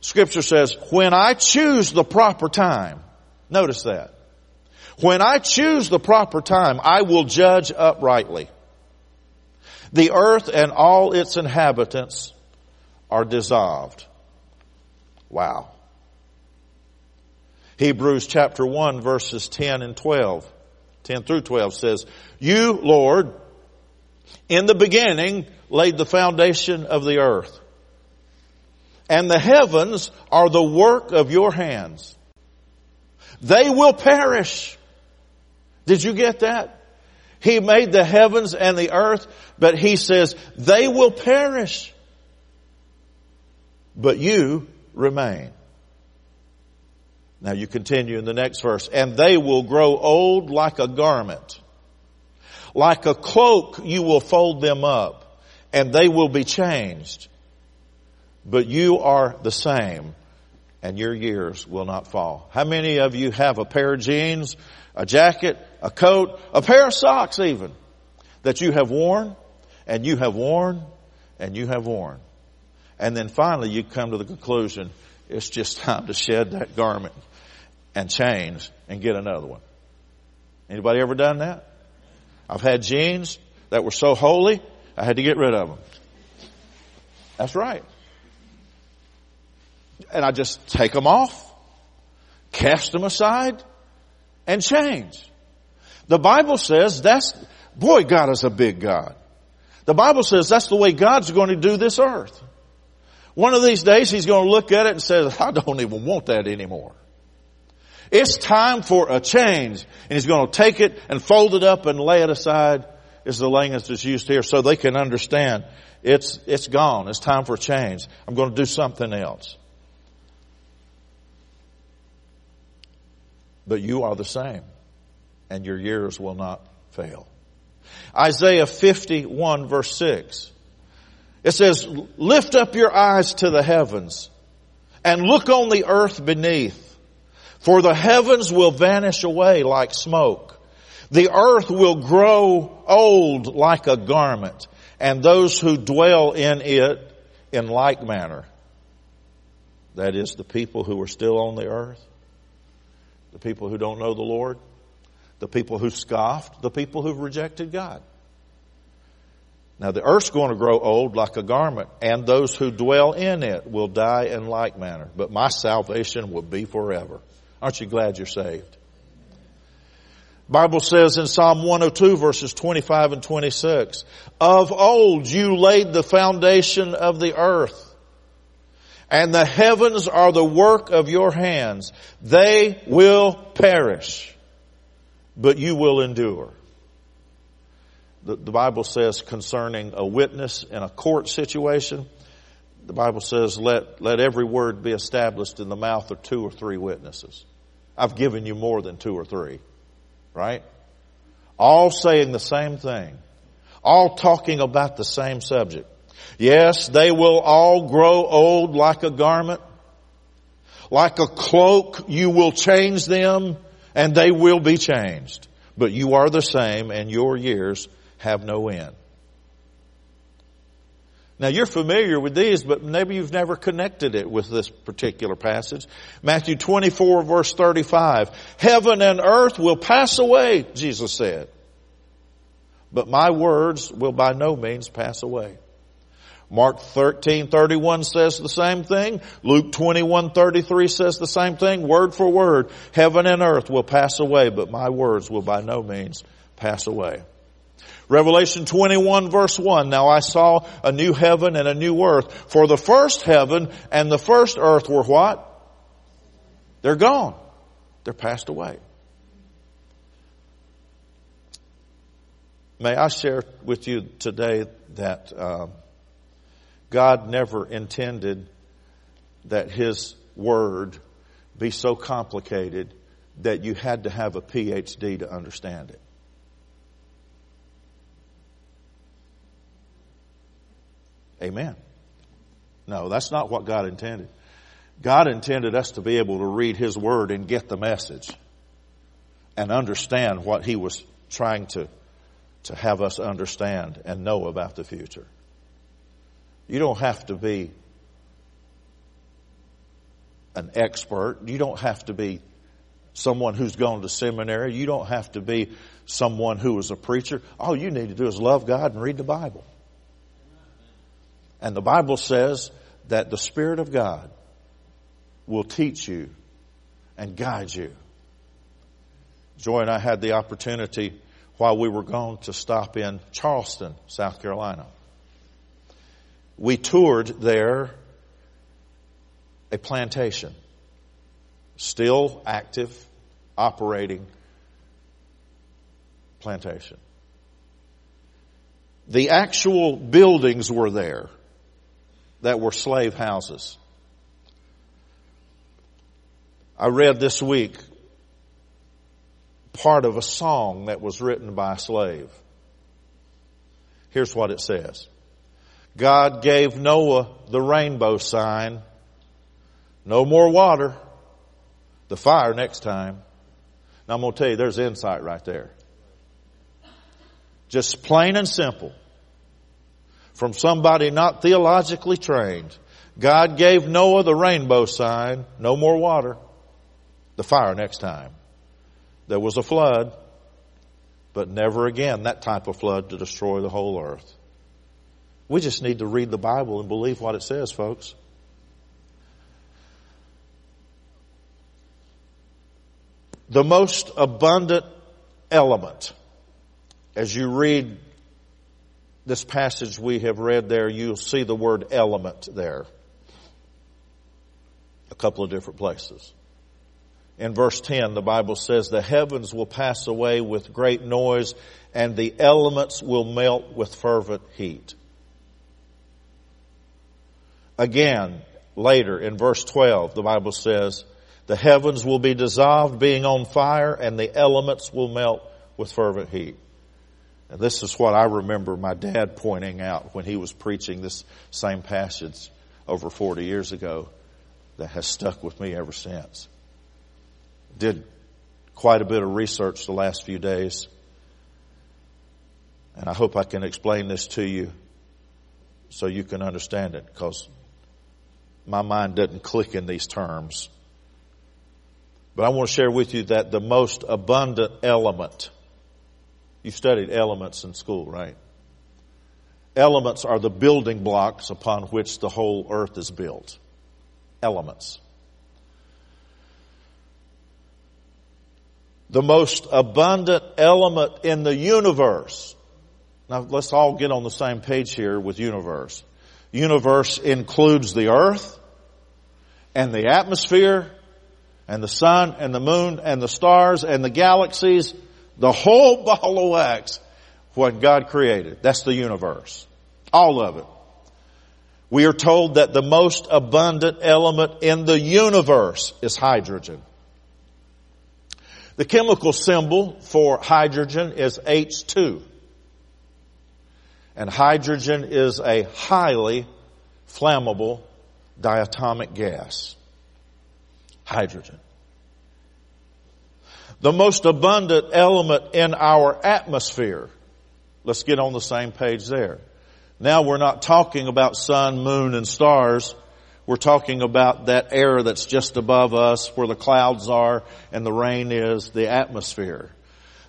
Scripture says, when I choose the proper time, notice that. When I choose the proper time, I will judge uprightly. The earth and all its inhabitants are dissolved. Wow. Hebrews chapter 1 verses 10 and 12, 10 through 12 says, You, Lord, in the beginning laid the foundation of the earth. And the heavens are the work of your hands. They will perish. Did you get that? He made the heavens and the earth, but he says they will perish but you remain. Now you continue in the next verse, and they will grow old like a garment. Like a cloak you will fold them up, and they will be changed. But you are the same, and your years will not fall. How many of you have a pair of jeans, a jacket, a coat, a pair of socks even, that you have worn, and you have worn, and you have worn? And then finally you come to the conclusion it's just time to shed that garment and change and get another one. Anybody ever done that? I've had jeans that were so holy, I had to get rid of them. That's right. And I just take them off, cast them aside, and change. The Bible says that's, boy, God is a big God. The Bible says that's the way God's going to do this earth. One of these days he's going to look at it and say, I don't even want that anymore. It's time for a change. And he's going to take it and fold it up and lay it aside is the language that's used here so they can understand it's, it's gone. It's time for a change. I'm going to do something else. But you are the same and your years will not fail. Isaiah 51 verse 6. It says, lift up your eyes to the heavens and look on the earth beneath. For the heavens will vanish away like smoke. The earth will grow old like a garment and those who dwell in it in like manner. That is the people who are still on the earth, the people who don't know the Lord, the people who scoffed, the people who've rejected God. Now the earth's going to grow old like a garment, and those who dwell in it will die in like manner. But my salvation will be forever. Aren't you glad you're saved? Bible says in Psalm 102 verses 25 and 26, of old you laid the foundation of the earth, and the heavens are the work of your hands. They will perish, but you will endure. The, the Bible says concerning a witness in a court situation, the Bible says let, let every word be established in the mouth of two or three witnesses. I've given you more than two or three, right? All saying the same thing. All talking about the same subject. Yes, they will all grow old like a garment. Like a cloak, you will change them and they will be changed. But you are the same and your years have no end. Now you're familiar with these, but maybe you've never connected it with this particular passage. Matthew 24 verse 35. Heaven and earth will pass away, Jesus said. But my words will by no means pass away. Mark 13, 31 says the same thing. Luke 21, 33 says the same thing. Word for word. Heaven and earth will pass away, but my words will by no means pass away. Revelation 21 verse 1, Now I saw a new heaven and a new earth. For the first heaven and the first earth were what? They're gone. They're passed away. May I share with you today that uh, God never intended that His Word be so complicated that you had to have a PhD to understand it. Amen. No, that's not what God intended. God intended us to be able to read His Word and get the message and understand what He was trying to, to have us understand and know about the future. You don't have to be an expert. You don't have to be someone who's gone to seminary. You don't have to be someone who is a preacher. All you need to do is love God and read the Bible. And the Bible says that the Spirit of God will teach you and guide you. Joy and I had the opportunity while we were gone to stop in Charleston, South Carolina. We toured there a plantation, still active, operating plantation. The actual buildings were there that were slave houses. I read this week part of a song that was written by a slave. Here's what it says. God gave Noah the rainbow sign. No more water. The fire next time. Now I'm going to tell you, there's insight right there. Just plain and simple from somebody not theologically trained. God gave Noah the rainbow sign, no more water, the fire next time. There was a flood, but never again that type of flood to destroy the whole earth. We just need to read the Bible and believe what it says, folks. The most abundant element as you read this passage we have read there, you'll see the word element there. A couple of different places. In verse 10, the Bible says, the heavens will pass away with great noise and the elements will melt with fervent heat. Again, later in verse 12, the Bible says, the heavens will be dissolved being on fire and the elements will melt with fervent heat. And this is what I remember my dad pointing out when he was preaching this same passage over 40 years ago that has stuck with me ever since. Did quite a bit of research the last few days. And I hope I can explain this to you so you can understand it because my mind doesn't click in these terms. But I want to share with you that the most abundant element you studied elements in school, right? Elements are the building blocks upon which the whole earth is built. Elements. The most abundant element in the universe. Now let's all get on the same page here with universe. Universe includes the earth and the atmosphere and the sun and the moon and the stars and the galaxies the whole ball of wax. what God created. That's the universe. All of it. We are told that the most abundant element in the universe is hydrogen. The chemical symbol for hydrogen is H2. And hydrogen is a highly flammable diatomic gas. Hydrogen. The most abundant element in our atmosphere. Let's get on the same page there. Now we're not talking about sun, moon, and stars. We're talking about that air that's just above us where the clouds are and the rain is, the atmosphere.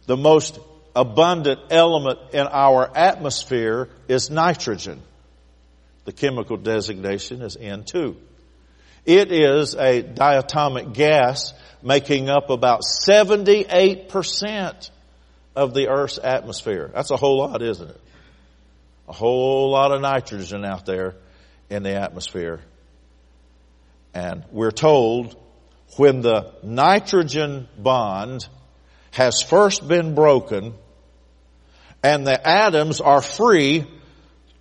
The most abundant element in our atmosphere is nitrogen. The chemical designation is N2. It is a diatomic gas making up about 78% of the Earth's atmosphere. That's a whole lot, isn't it? A whole lot of nitrogen out there in the atmosphere. And we're told when the nitrogen bond has first been broken and the atoms are free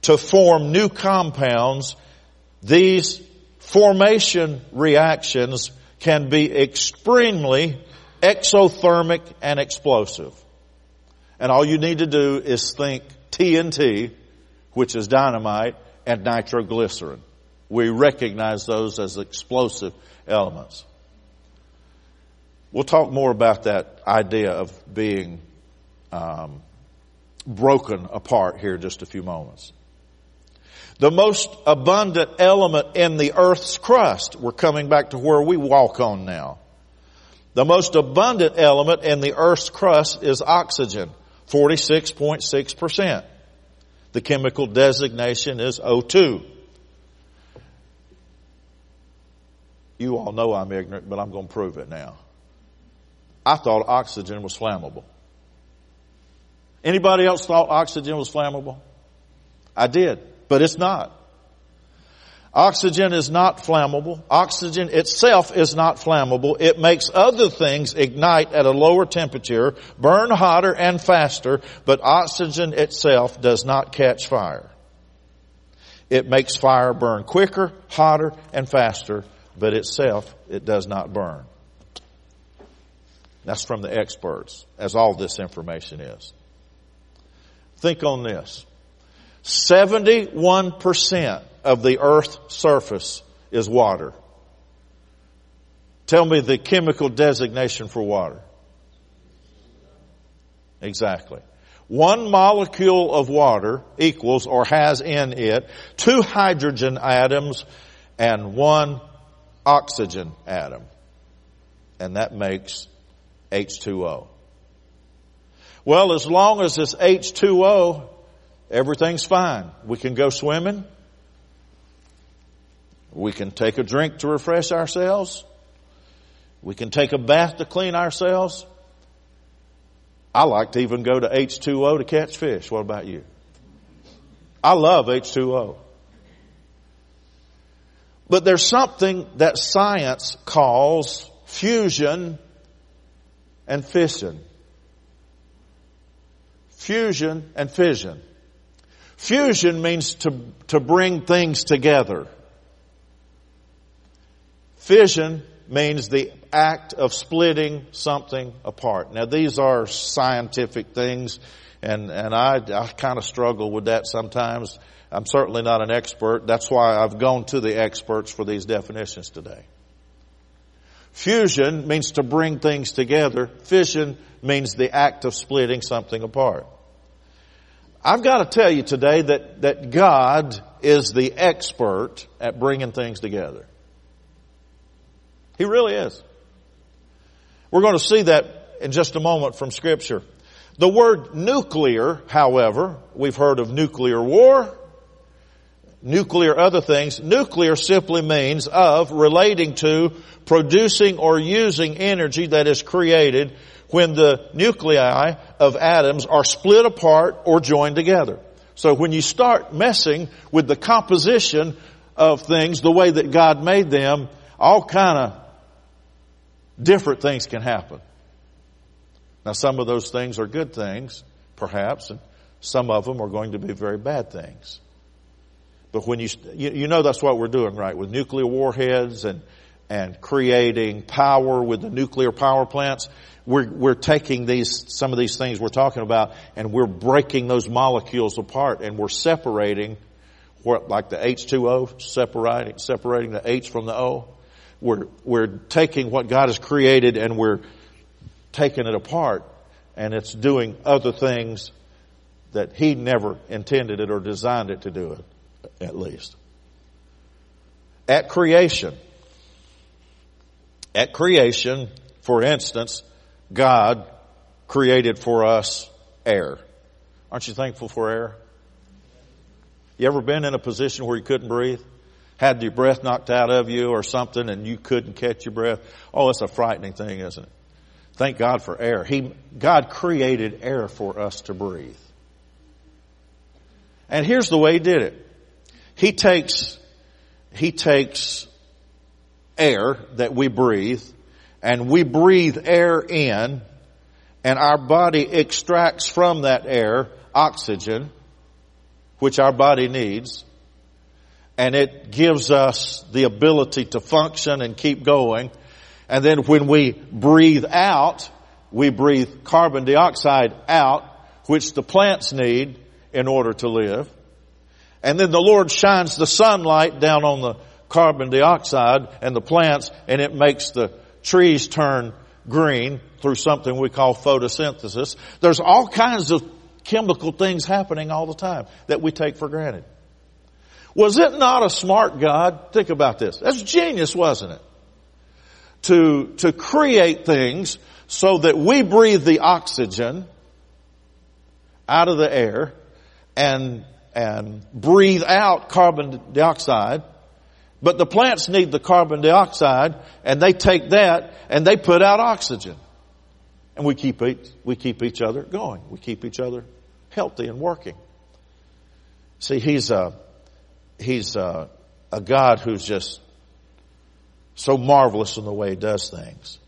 to form new compounds, these formation reactions can be extremely exothermic and explosive. And all you need to do is think TNT, which is dynamite, and nitroglycerin. We recognize those as explosive elements. We'll talk more about that idea of being um, broken apart here in just a few moments. The most abundant element in the earth's crust, we're coming back to where we walk on now. The most abundant element in the earth's crust is oxygen, 46.6%. The chemical designation is O2. You all know I'm ignorant, but I'm going to prove it now. I thought oxygen was flammable. Anybody else thought oxygen was flammable? I did, but it's not. Oxygen is not flammable. Oxygen itself is not flammable. It makes other things ignite at a lower temperature, burn hotter and faster, but oxygen itself does not catch fire. It makes fire burn quicker, hotter, and faster but itself it does not burn. That's from the experts, as all this information is. Think on this. 71% of the earth's surface is water. Tell me the chemical designation for water. Exactly. One molecule of water equals or has in it two hydrogen atoms and one oxygen atom. And that makes H2O. Well, as long as it's H2O, everything's fine. We can go swimming. We can take a drink to refresh ourselves. We can take a bath to clean ourselves. I like to even go to H2O to catch fish. What about you? I love H2O. But there's something that science calls fusion and fission. Fusion and fission. Fusion means to, to bring things together. Fission means the act of splitting something apart. Now these are scientific things and, and I, I kind of struggle with that sometimes. I'm certainly not an expert. That's why I've gone to the experts for these definitions today. Fusion means to bring things together. Fission means the act of splitting something apart. I've got to tell you today that, that God is the expert at bringing things together. He really is. We're going to see that in just a moment from scripture. The word nuclear, however, we've heard of nuclear war, nuclear other things. Nuclear simply means of relating to producing or using energy that is created when the nuclei of atoms are split apart or joined together. So when you start messing with the composition of things the way that God made them, all kind of different things can happen. Now some of those things are good things, perhaps, and Some of them are going to be very bad things. But when you, you know that's what we're doing, right? With nuclear warheads and, and creating power with the nuclear power plants, we're, we're taking these, some of these things we're talking about and we're breaking those molecules apart and we're separating what, like the H2O, separating, separating the H from the O. We're, we're taking what God has created and we're taking it apart and it's doing other things that He never intended it or designed it to do it at least. At creation, at creation, for instance, God created for us air. Aren't you thankful for air? You ever been in a position where you couldn't breathe? Had your breath knocked out of you or something and you couldn't catch your breath? Oh, it's a frightening thing, isn't it? Thank God for air. He, God created air for us to breathe. And here's the way He did it. He takes, He takes air that we breathe and we breathe air in and our body extracts from that air oxygen, which our body needs, and it gives us the ability to function and keep going. And then when we breathe out, we breathe carbon dioxide out, which the plants need in order to live. And then the Lord shines the sunlight down on the carbon dioxide and the plants and it makes the trees turn green through something we call photosynthesis. There's all kinds of chemical things happening all the time that we take for granted. Was it not a smart God? Think about this. That's genius, wasn't it? To, to create things so that we breathe the oxygen out of the air and and breathe out carbon dioxide. But the plants need the carbon dioxide and they take that and they put out oxygen. And we keep each, we keep each other going. We keep each other healthy and working. See, he's a, he's a, a God who's just so marvelous in the way he does things.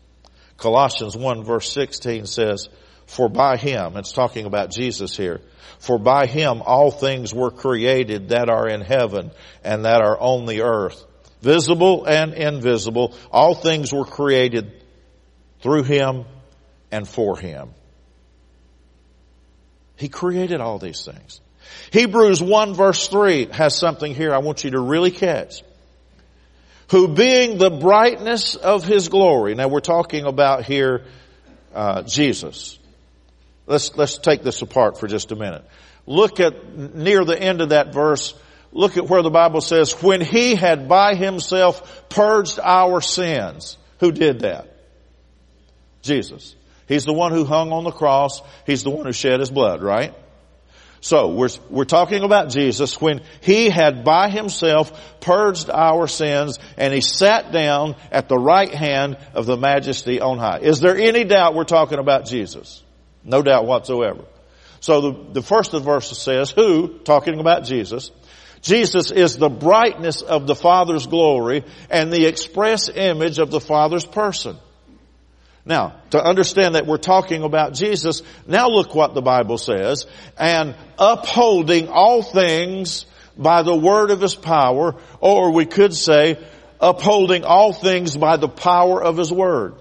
Colossians 1 verse 16 says, for by him, it's talking about Jesus here, for by him all things were created that are in heaven and that are on the earth, visible and invisible. All things were created through him and for him. He created all these things. Hebrews 1 verse 3 has something here I want you to really catch. Who being the brightness of his glory. Now we're talking about here uh, Jesus. Let's, let's take this apart for just a minute. Look at near the end of that verse, look at where the Bible says, when he had by himself purged our sins. Who did that? Jesus. He's the one who hung on the cross. He's the one who shed his blood, right? So we're, we're talking about Jesus when he had by himself purged our sins and he sat down at the right hand of the majesty on high. Is there any doubt we're talking about Jesus? No doubt whatsoever. So the, the first of the verses says, who, talking about Jesus, Jesus is the brightness of the Father's glory and the express image of the Father's person. Now, to understand that we're talking about Jesus, now look what the Bible says, and upholding all things by the word of his power, or we could say, upholding all things by the power of his word.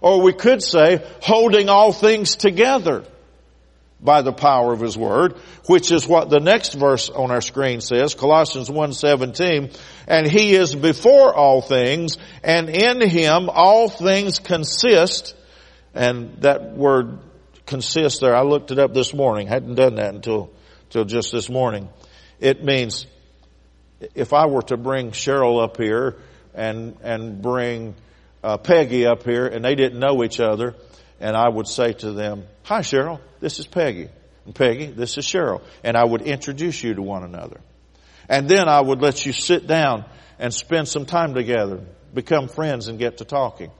Or we could say, holding all things together by the power of His Word, which is what the next verse on our screen says, Colossians 1.17, and He is before all things, and in Him all things consist, and that word consist there, I looked it up this morning, hadn't done that until, until just this morning. It means, if I were to bring Cheryl up here and, and bring uh, Peggy up here and they didn't know each other, and I would say to them, "Hi, Cheryl. This is Peggy, and Peggy, this is Cheryl," and I would introduce you to one another, and then I would let you sit down and spend some time together, become friends, and get to talking.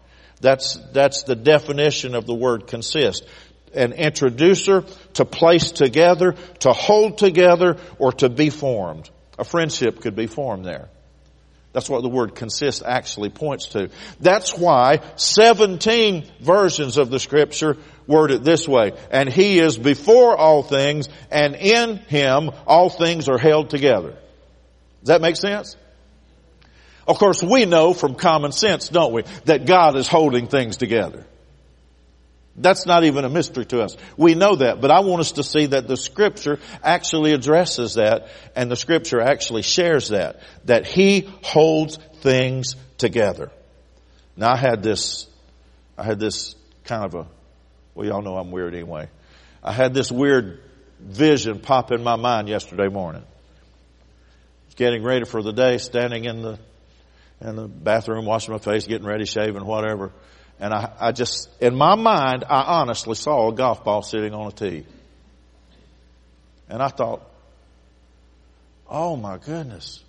That's that's the definition of the word consist. An introducer to place together, to hold together, or to be formed. A friendship could be formed there. That's what the word consist actually points to. That's why 17 versions of the scripture word it this way, and He is before all things, and in Him all things are held together. Does that make sense? Of course, we know from common sense, don't we, that God is holding things together. That's not even a mystery to us. We know that, but I want us to see that the scripture actually addresses that and the scripture actually shares that, that he holds things together. Now I had this, I had this kind of a, well y'all know I'm weird anyway. I had this weird vision pop in my mind yesterday morning. Getting ready for the day, standing in the, in the bathroom, washing my face, getting ready, shaving, whatever. And I, I just, in my mind, I honestly saw a golf ball sitting on a tee. And I thought, oh my goodness,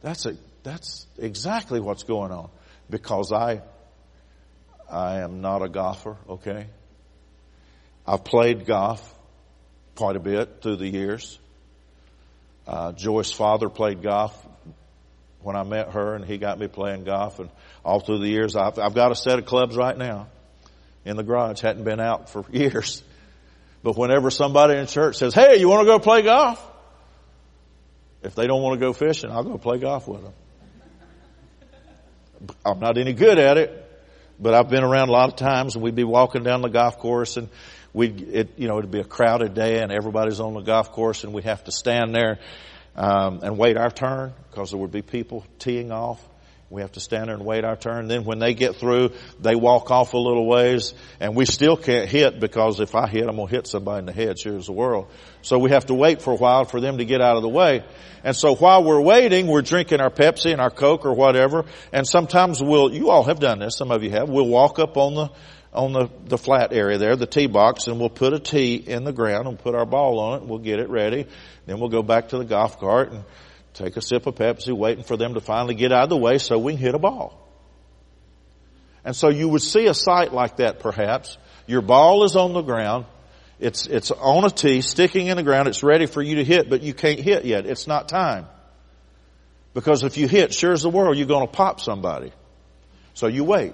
that's a, that's exactly what's going on. Because I, I am not a golfer, okay? I've played golf quite a bit through the years. Uh, Joyce's father played golf when I met her and he got me playing golf and all through the years I've, I've got a set of clubs right now in the garage. Hadn't been out for years. But whenever somebody in church says, hey, you want to go play golf? If they don't want to go fishing, I'll go play golf with them. I'm not any good at it, but I've been around a lot of times and we'd be walking down the golf course and we'd, it, you know, it'd be a crowded day and everybody's on the golf course and we'd have to stand there um, and wait our turn because there would be people teeing off. We have to stand there and wait our turn. Then when they get through, they walk off a little ways and we still can't hit because if I hit, I'm going to hit somebody in the head. Sure as the world. So we have to wait for a while for them to get out of the way. And so while we're waiting, we're drinking our Pepsi and our Coke or whatever. And sometimes we'll, you all have done this. Some of you have. We'll walk up on the, on the, the flat area there, the tee box, and we'll put a tee in the ground and put our ball on it and we'll get it ready. Then we'll go back to the golf cart and take a sip of Pepsi, waiting for them to finally get out of the way so we can hit a ball. And so you would see a sight like that perhaps. Your ball is on the ground. It's, it's on a tee, sticking in the ground. It's ready for you to hit, but you can't hit yet. It's not time. Because if you hit, sure as the world, you're going to pop somebody. So you wait.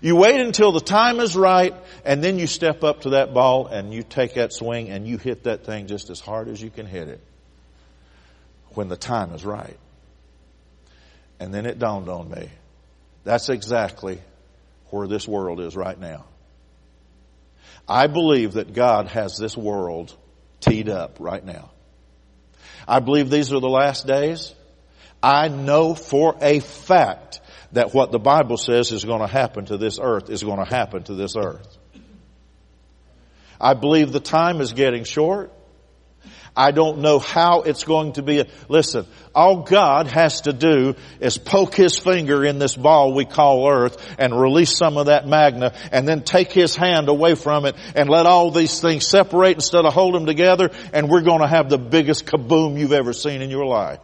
You wait until the time is right, and then you step up to that ball and you take that swing and you hit that thing just as hard as you can hit it when the time is right. And then it dawned on me. That's exactly where this world is right now. I believe that God has this world teed up right now. I believe these are the last days. I know for a fact that what the Bible says is going to happen to this earth is going to happen to this earth. I believe the time is getting short. I don't know how it's going to be. Listen, all God has to do is poke His finger in this ball we call earth and release some of that magma and then take His hand away from it and let all these things separate instead of hold them together and we're going to have the biggest kaboom you've ever seen in your life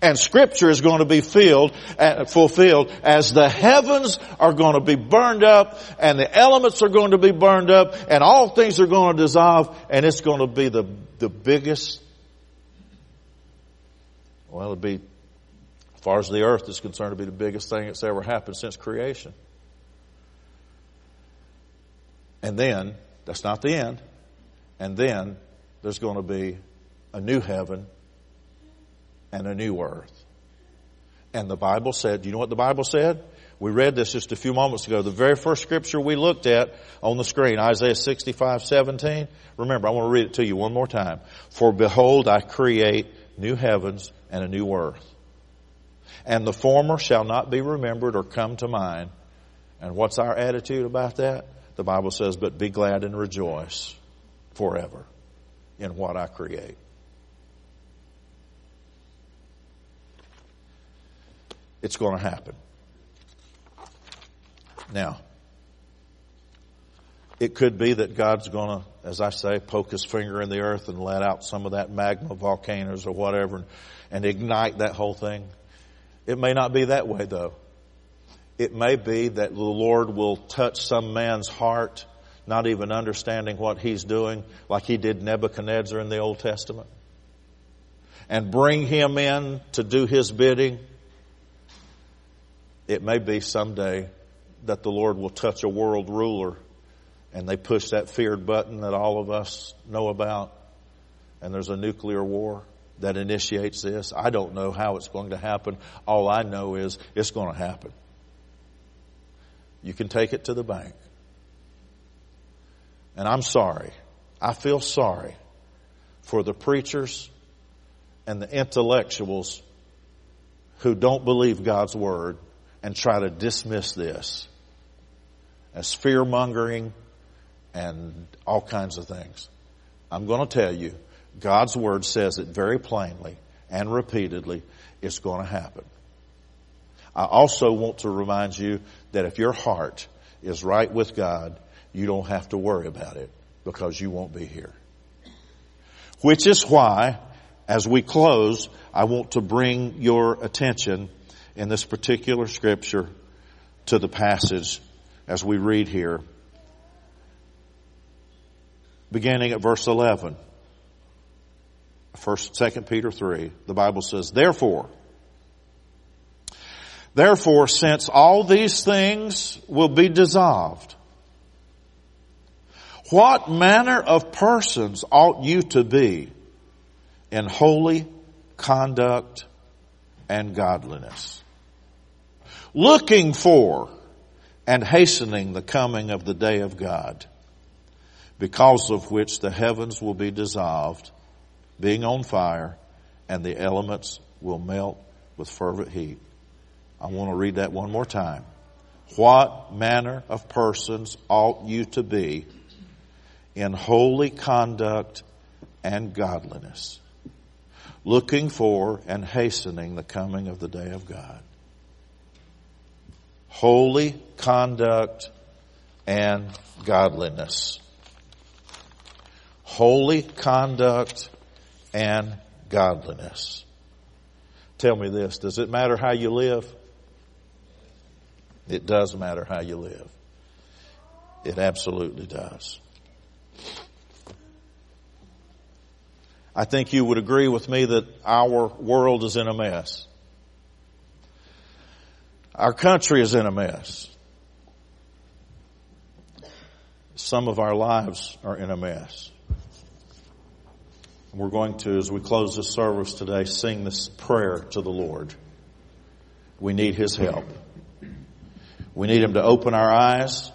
and scripture is going to be filled, uh, fulfilled as the heavens are going to be burned up and the elements are going to be burned up and all things are going to dissolve and it's going to be the, the biggest, well, it'll be, as far as the earth is concerned, it'll be the biggest thing that's ever happened since creation. And then, that's not the end. And then there's going to be a new heaven and a new earth. And the Bible said, do you know what the Bible said? We read this just a few moments ago. The very first scripture we looked at on the screen, Isaiah 65, 17. Remember, I want to read it to you one more time. For behold, I create new heavens and a new earth. And the former shall not be remembered or come to mind. And what's our attitude about that? The Bible says, but be glad and rejoice forever in what I create. It's going to happen. Now, it could be that God's going to, as I say, poke his finger in the earth and let out some of that magma volcanoes or whatever and, and ignite that whole thing. It may not be that way though. It may be that the Lord will touch some man's heart, not even understanding what he's doing, like he did Nebuchadnezzar in the Old Testament, and bring him in to do his bidding it may be someday that the Lord will touch a world ruler and they push that feared button that all of us know about, and there's a nuclear war that initiates this. I don't know how it's going to happen. All I know is it's going to happen. You can take it to the bank. And I'm sorry. I feel sorry for the preachers and the intellectuals who don't believe God's word and try to dismiss this as fear mongering and all kinds of things. I'm going to tell you, God's word says it very plainly and repeatedly, it's going to happen. I also want to remind you that if your heart is right with God, you don't have to worry about it because you won't be here. Which is why, as we close, I want to bring your attention in this particular scripture to the passage as we read here, beginning at verse 11. First, second Peter 3, the Bible says, therefore, therefore, since all these things will be dissolved, what manner of persons ought you to be in holy conduct and godliness? Looking for and hastening the coming of the day of God, because of which the heavens will be dissolved, being on fire, and the elements will melt with fervent heat. I want to read that one more time. What manner of persons ought you to be in holy conduct and godliness, looking for and hastening the coming of the day of God. Holy conduct and godliness. Holy conduct and godliness. Tell me this, does it matter how you live? It does matter how you live. It absolutely does. I think you would agree with me that our world is in a mess. Our country is in a mess. Some of our lives are in a mess. We're going to, as we close this service today, sing this prayer to the Lord. We need His help. We need Him to open our eyes.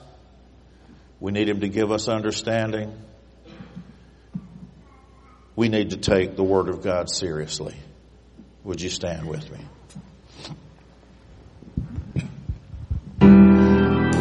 We need Him to give us understanding we need to take the Word of God seriously. Would you stand with me?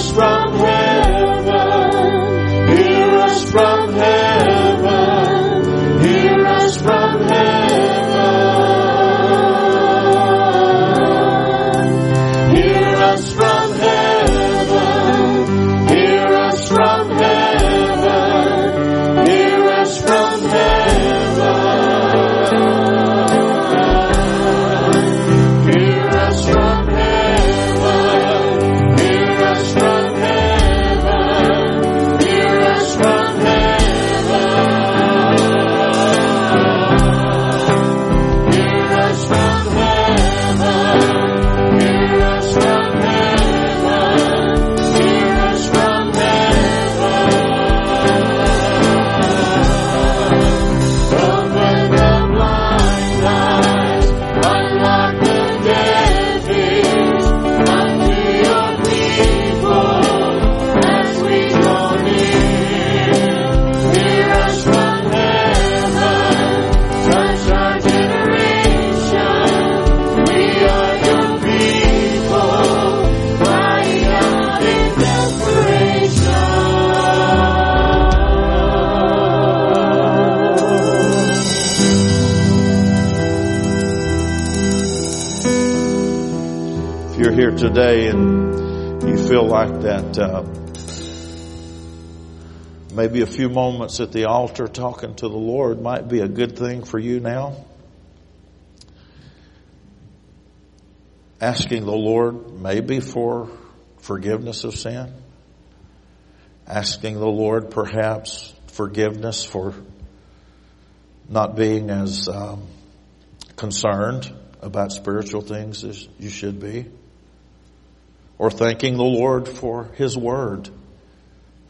strong. today and you feel like that, uh, maybe a few moments at the altar talking to the Lord might be a good thing for you now. Asking the Lord maybe for forgiveness of sin. Asking the Lord perhaps forgiveness for not being as um, concerned about spiritual things as you should be or thanking the Lord for His Word,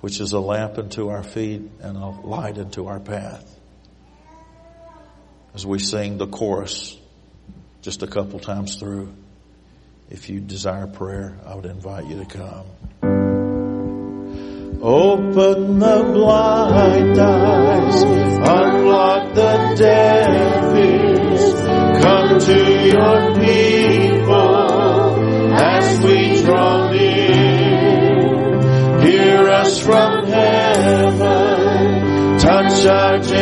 which is a lamp unto our feet and a light unto our path. As we sing the chorus just a couple times through, if you desire prayer, I would invite you to come. Open the blind eyes, unlock the deaf ears, come to your peace. charge